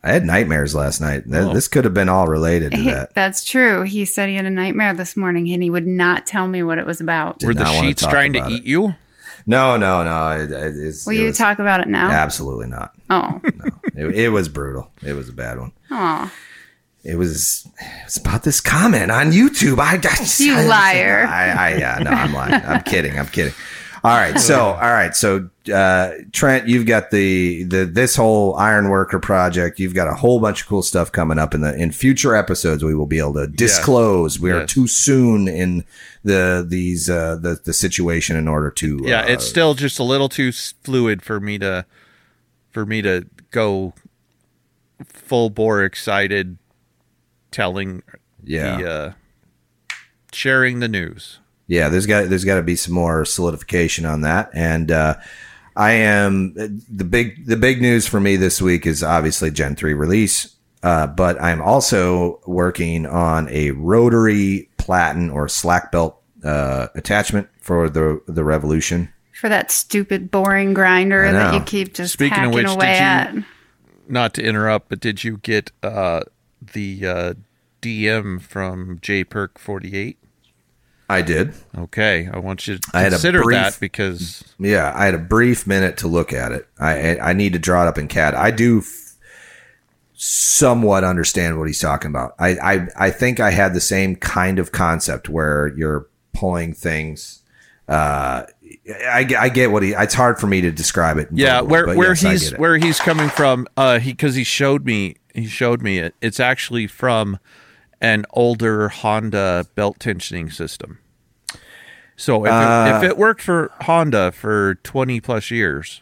I had nightmares last night. Oh. This could have been all related to He- that. That's true. He said he had a nightmare this morning and he would not tell me what it was about. Did Were the not wanna sheets trying to about eat it. you? No, no, no. It, it, it's, Will it you was- talk about it now? Absolutely not. Oh, It, it was brutal. It was a bad one. oh, It was. It's about this comment on YouTube. I, I You I- liar. I, I yeah. No, I'm lying. I'm kidding. I'm kidding. All right. So, all right. So, uh, Trent, you've got the the this whole Ironworker project. You've got a whole bunch of cool stuff coming up in the in future episodes. We will be able to disclose. We are Yes. too soon in the these uh, the the situation in order to. Yeah, uh, it's still just a little too fluid for me to for me to go full bore excited telling yeah. the uh, sharing the news. Yeah, there's got there's got to be some more solidification on that, and uh, I am the big the big news for me this week is obviously Gen three release, uh, but I'm also working on a rotary platen or slack belt uh, attachment for the the Revolution. for that stupid, boring grinder that you keep just Speaking of which, away did you- at. Not to interrupt, but did you get uh, the uh, DM from J Perk forty eight? I did. Okay, I want you to I consider brief- that because Yeah, I had a brief minute to look at it. I I need to draw it up in CAD. I do f- somewhat understand what he's talking about. I, I I think I had the same kind of concept where you're pulling things. Uh, I, I get what he. It's hard for me to describe it. yeah where where yes, he's where he's coming from uh he because he showed me he showed me it it's actually from an older honda belt tensioning system so if, Uh, it, if it worked for honda for 20 plus years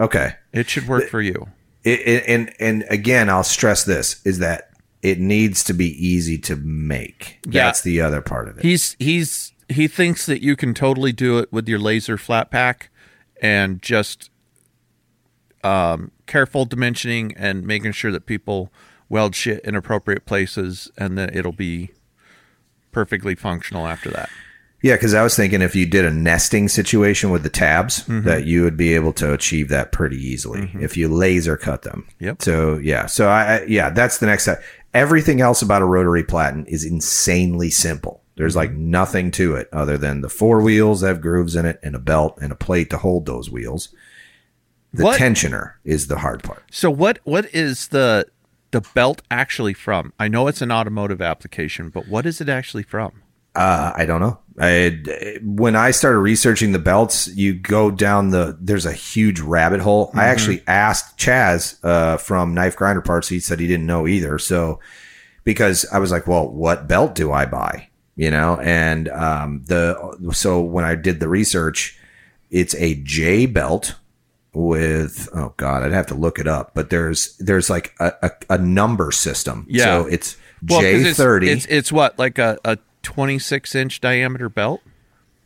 Okay. it should work for you It, it, and and again, I'll stress this is that it needs to be easy to make. Yeah. That's the other part of it. he's he's he thinks that you can totally do it with your laser flat pack and just um, careful dimensioning and making sure that people weld shit in appropriate places and that it'll be perfectly functional after that. Yeah, because I was thinking if you did a nesting situation with the tabs, Mm-hmm. that you would be able to achieve that pretty easily if you laser cut them. Yep. So yeah, so I, I yeah, that's the next step. Everything else about a rotary platen is insanely simple. There's like Mm-hmm. nothing to it other than the four wheels that have grooves in it and a belt and a plate to hold those wheels. The What- tensioner is the hard part. So what what is the the belt actually from? I know it's an automotive application, but what is it actually from? Uh, I don't know. I, when I started researching the belts, you go down the. There's a huge rabbit hole. I actually asked Chaz uh, from Knife Grinder Parts. He said he didn't know either. So because I was like, well, what belt do I buy? You know, and um, the so when I did the research, it's a J belt with oh god, I'd have to look it up. But there's there's like a, a, a number system. Yeah. so it's 'cause J it's- thirty. It's, it's what like a, a 26 inch diameter belt.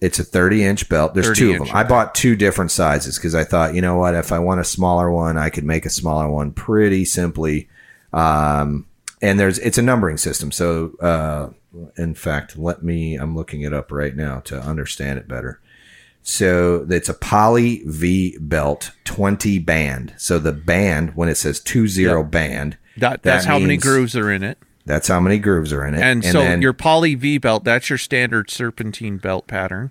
It's a 30 inch belt. There's two of them. I bought two different sizes because I thought, you know what, if I want a smaller one, I could make a smaller one pretty simply. Um, and there's it's a numbering system. So, uh, in fact, let me. I'm looking it up right now to understand it better. So it's a poly V belt, 20 band. So the band, when it says two zero band, That that's how many grooves are in it. That's how many grooves are in it. And, so then- your poly V belt, that's your standard serpentine belt pattern.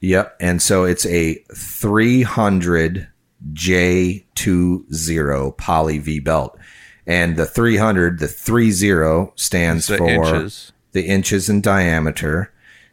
Yep. And so it's a 300 J20 poly V belt. And the 300, the 30 stands The for inches. the inches in diameter.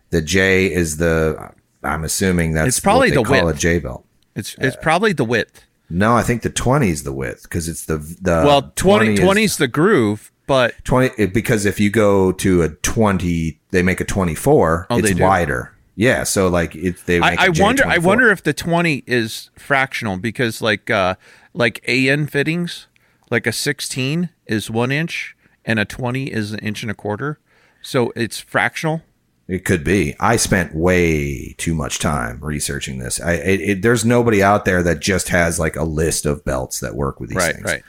The J is the, I'm assuming that's It's probably the call width. a J belt. It's it's probably the width. No, I think the 20 is the width because it's the the well, 20, is- 20 is the groove, but 20 because if you go to a 20 they make a 24 Oh, it's wider yeah so like it they make I, I wonder. I J24. wonder if the twenty is fractional because like uh like AN fittings, like a sixteen is one inch and a twenty is an inch and a quarter, so it's fractional. it could be i spent way too much time researching this i it, it, there's nobody out there that just has like a list of belts that work with these Right, things right.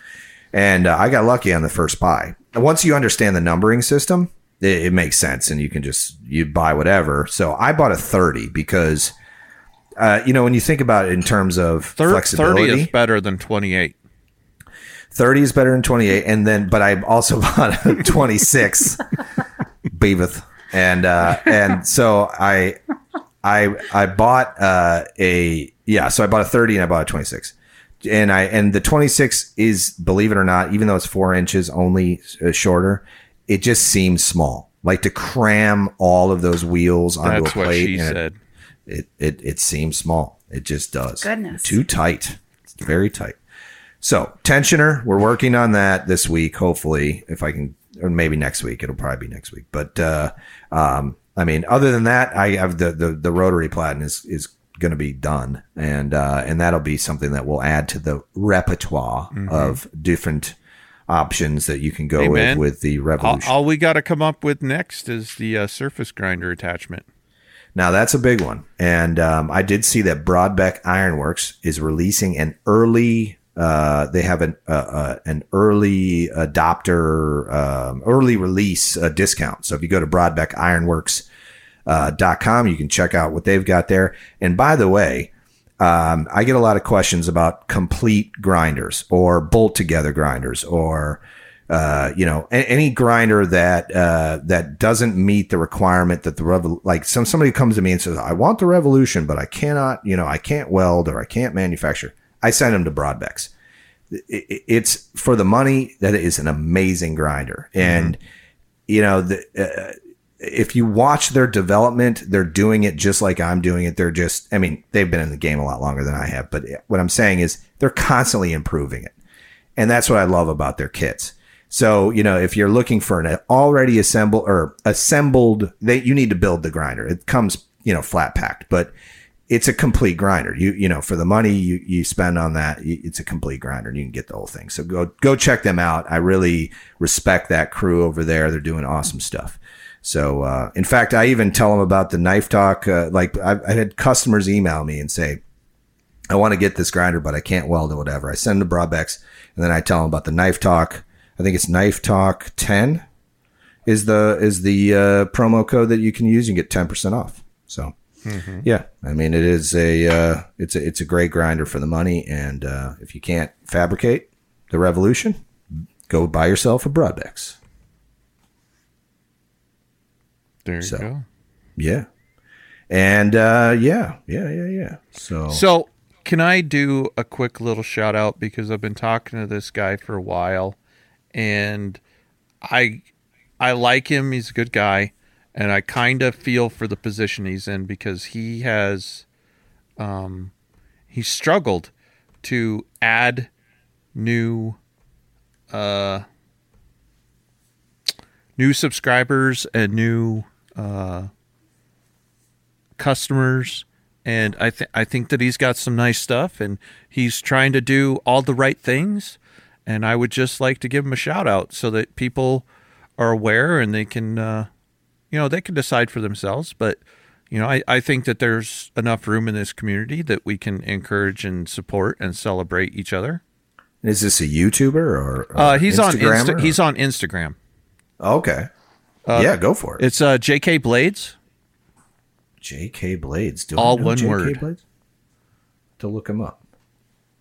and uh, i got lucky on the first buy once you understand the numbering system it, it makes sense and you can just you buy whatever. So i bought a 30 because uh, you know when you think about it in terms of Thir- flexibility Thirty is better than twenty eight. 30 is better than 28 and then but i also bought a 26 beaveth and uh and so i i i bought uh a yeah so i bought a 30 and i bought a 26 and i and the 26 is believe it or not even though it's four inches only uh, shorter it just seems small like to cram all of those wheels onto That's a plate she and it- said. it, it it seems small. It just does. Goodness. Too tight. It's very tight. So tensioner, we're working on that this week. Hopefully, if I can, or maybe next week. It'll probably be next week. But uh, um, I mean, other than that, I have the the, the rotary platen is is going to be done, and uh, and that'll be something that will add to the repertoire of different options that you can go Hey, with with the All, Revolution. all we got to come up with next is the uh, surface grinder attachment. Now that's a big one, and um, I did see that Brodbeck Ironworks is releasing an early. Uh, they have an uh, uh, an early adopter, um, early release uh, discount. So if you go to Brodbeck Ironworks uh, dot com, you can check out what they've got there. And by the way, um, I get a lot of questions about complete grinders or bolt together grinders or uh, you know, a- any grinder that uh, that doesn't meet the requirement that the like some somebody comes to me and says, "I want the Revolution, but I cannot, you know, I can't weld or I can't manufacture." I send them to Brodbecks. It- it- It's for the money that is an amazing grinder, and you know, the, uh, if you watch their development, they're doing it just like I'm doing it. They're just, I mean, they've been in the game a lot longer than I have, but what I'm saying is they're constantly improving it. And that's what I love about their kits. So, you know, if you're looking for an already assembled or assembled, they, you need to build the grinder. It comes, you know, flat packed, but it's a complete grinder. You, you know, for the money you, you spend on that, it's a complete grinder and you can get the whole thing. So go, go check them out. I really respect that crew over there. They're doing awesome stuff. So, uh, in fact, I even tell them about the knife talk. Uh, like I've, I had customers email me and say, I want to get this grinder, but I can't weld or whatever. I send them to Brodbecks and then I tell them about the knife talk. I think it's knife talk 10 is the, is the, uh, promo code that you can use and get 10% off. So yeah, I mean, it is a, uh, it's a, it's a great grinder for the money. And, uh, if you can't fabricate the revolution, go buy yourself a Brodbecks. There you So. go. Yeah. And, uh, yeah, yeah, yeah, yeah. So, So, can I do a quick little shout out because I've been talking to this guy for a while, and I I like him. He's a good guy, and I kind of feel for the position he's in because he has um he struggled to add new uh new subscribers and new uh customers and I think I think that he's got some nice stuff and he's trying to do all the right things and I would just like to give him a shout out so that people are aware and they can uh, you know they can decide for themselves. But you know I, I think that there's enough room in this community that we can encourage and support and celebrate each other. Is this a YouTuber or, or uh, he's on Insta- or- he's on Instagram. Okay. Yeah, go for it. it's uh, JK Blades J.K. Blades. Do All one J.K. word. Blades? To look him up.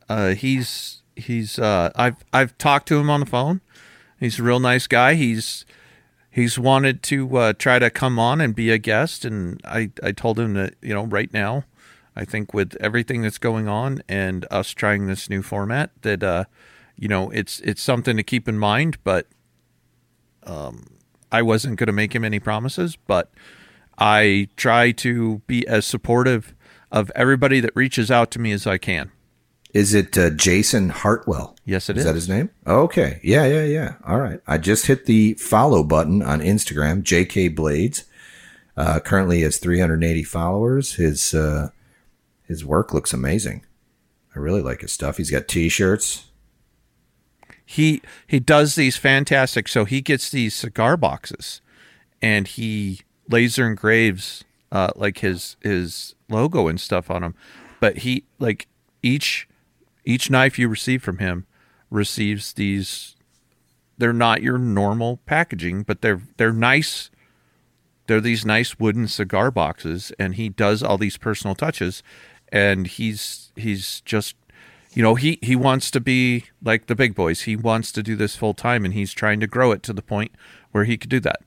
Uh, he's he's uh, I've I've talked to him on the phone. He's a real nice guy. He's he's wanted to uh, try to come on and be a guest, and I I told him that you know right now, I think with everything that's going on and us trying this new format, that uh, you know it's it's something to keep in mind. But um, I wasn't going to make him any promises, but I try to be as supportive of everybody that reaches out to me as I can. Is it uh, Jason Hartwell? Yes, it Is is. that his name? Okay. Yeah, yeah, yeah. All right. I just hit the follow button on Instagram, JK Blades. Uh, currently has 380 followers. His uh, his work looks amazing. I really like his stuff. He's got t-shirts. He he does these fantastic so he gets these cigar boxes and he laser engraves uh like his his logo and stuff on them but he like each each knife you receive from him receives these they're not your normal packaging but they're they're nice they're these nice wooden cigar boxes and he does all these personal touches and he's he's just you know he he wants to be like the big boys he wants to do this full time and he's trying to grow it to the point where he could do that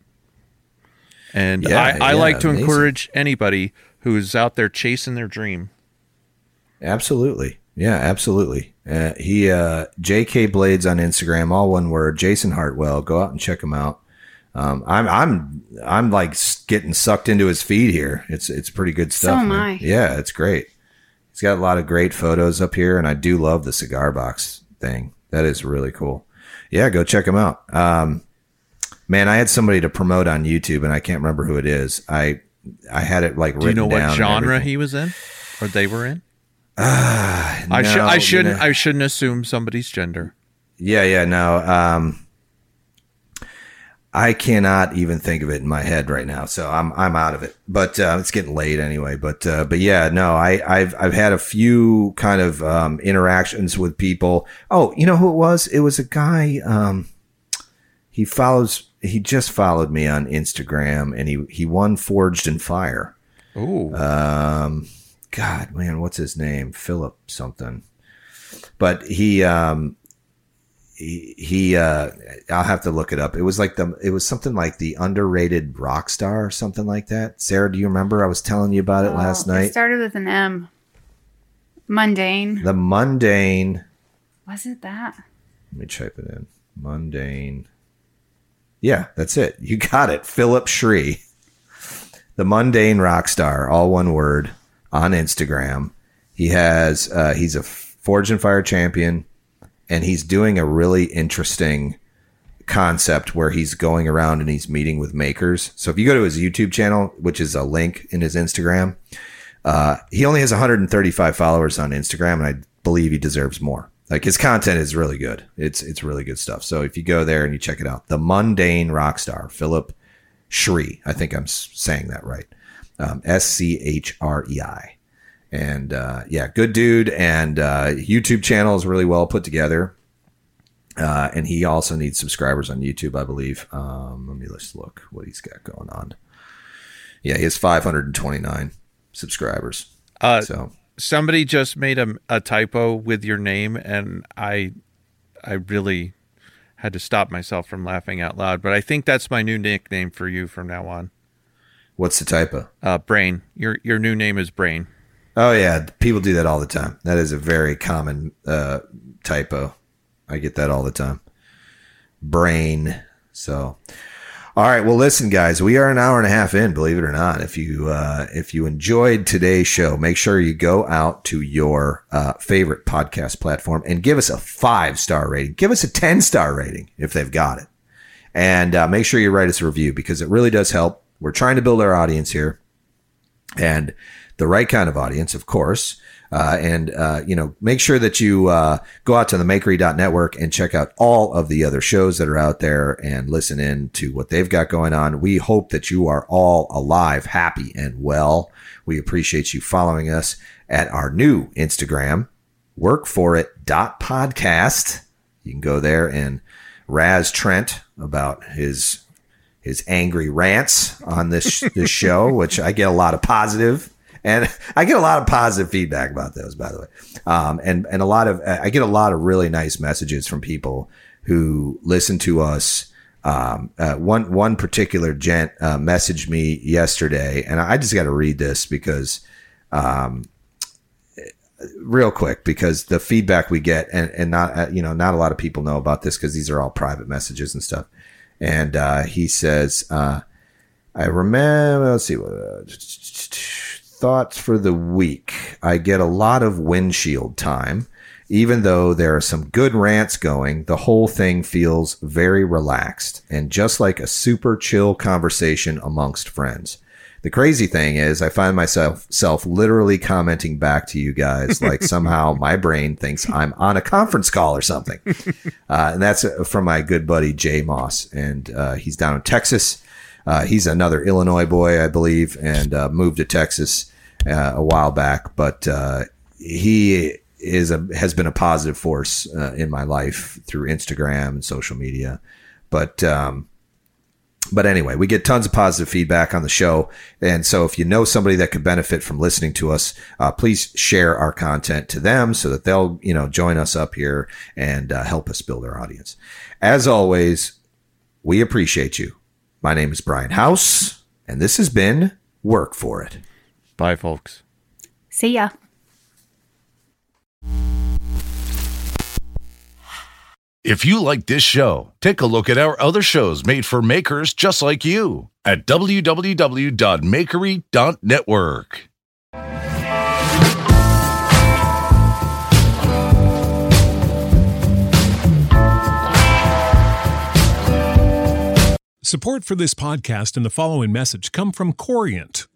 and Yeah, i i yeah, like to amazing. encourage anybody who's out there chasing their dream Absolutely. Yeah, absolutely. Uh, he uh, JK Blades on Instagram, all one word. Jason Hartwell. Go out and check him out. Um, I'm I'm I'm like getting sucked into his feed here. It's it's pretty good So stuff. am man. I. Yeah, it's great. He's got a lot of great photos up here, and I do love the cigar box thing. That is really cool. Yeah, go check him out. Um, man, I had somebody to promote on YouTube, and I can't remember who it is. I I had it like do you know what genre he was in or they were in Ah, i should no, i you shouldn't know- i shouldn't assume somebody's gender Yeah, yeah, no. Um, I cannot even think of it in my head right now, so I'm I'm out of it. But uh, it's getting late anyway. But uh, but yeah, no, I I've I've had a few kind of um, interactions with people. Oh, you know who it was? It was a guy. Um, he follows. He just followed me on Instagram, and he he won Forged in Fire. oh Um, God, man, what's his name? Philip something. But he, um, he, he, uh, I'll have to look it up. It was like the, it was something like the underrated rock star or something like that. Sarah, do you remember? I was telling you about it last Oh, It night. started with an M. Mundane. The mundane. Was it that? Let me type it in. Mundane. Yeah, that's it. You got it. Philip Shree. The mundane rock star, all one word, on Instagram. He has uh, he's a Forged in Fire champion, and he's doing a really interesting concept where he's going around and he's meeting with makers. So if you go to his YouTube channel, which is a link in his Instagram, uh, he only has 135 followers on Instagram, and I believe he deserves more. Like his content is really good. It's it's really good stuff. So if you go there and you check it out, the mundane rock star Philip Shree, I think I'm saying that right. Um, S C H R E I, and uh, yeah, good dude. And uh, YouTube channel is really well put together. Uh, and he also needs subscribers on YouTube, I believe. Um, let me just look what he's got going on. Yeah, he has 529 subscribers. uh So somebody just made a, a typo with your name and i i really had to stop myself from laughing out loud but i think that's my new nickname for you from now on what's the typo? uh brain your your new name is brain Oh yeah, people do that all the time. That is a very common uh, typo. I get that all the time. Brain. So, all right. Well, listen, guys, we are an hour and a half in. Believe it or not, if you uh, if you enjoyed today's show, make sure you go out to your uh, favorite podcast platform and give us a five star rating. Give us a ten star rating if they've got it, and uh, make sure you write us a review because it really does help. We're trying to build our audience here and the right kind of audience, of course. Uh, and, uh, you know, make sure that you uh, go out to the makery.network and check out all of the other shows that are out there and listen in to what they've got going on. We hope that you are all alive, happy, and well. We appreciate you following us at our new Instagram, workforit.podcast. You can go there and raz Trent about his his angry rants on this this show, which I get a lot of positive, and I get a lot of positive feedback about those, by the way, um, and and a lot of I get a lot of really nice messages from people who listen to us. Um, uh, one one particular gent uh, messaged me yesterday, and I just got to read this because real quick because the feedback we get and, and not uh, you know not a lot of people know about this because these are all private messages and stuff and uh, he says uh, I remember. Let's see. Thoughts for the week. I get a lot of windshield time. Even though there are some good rants going, the whole thing feels very relaxed and just like a super chill conversation amongst friends. The crazy thing is, I find myself self literally commenting back to you guys like somehow my brain thinks I'm on a conference call or something. Uh, and that's uh, from my good buddy Jay Moss, and uh, he's down in Texas. Uh, he's another Illinois boy, I believe, and uh, moved to Texas uh, a while back. But he is a has been a positive force in my life through Instagram and social media. But um, but anyway, we get tons of positive feedback on the show. And so if you know somebody that could benefit from listening to us, uh, please share our content to them so that they'll, you know, join us up here and uh, help us build our audience. As always, we appreciate you. My name is Brian House, and this has been Work for It. Bye, folks. See ya. If you like this show, take a look at our other shows made for makers just like you at www.makery.network. Support for this podcast and the following message come from Corient.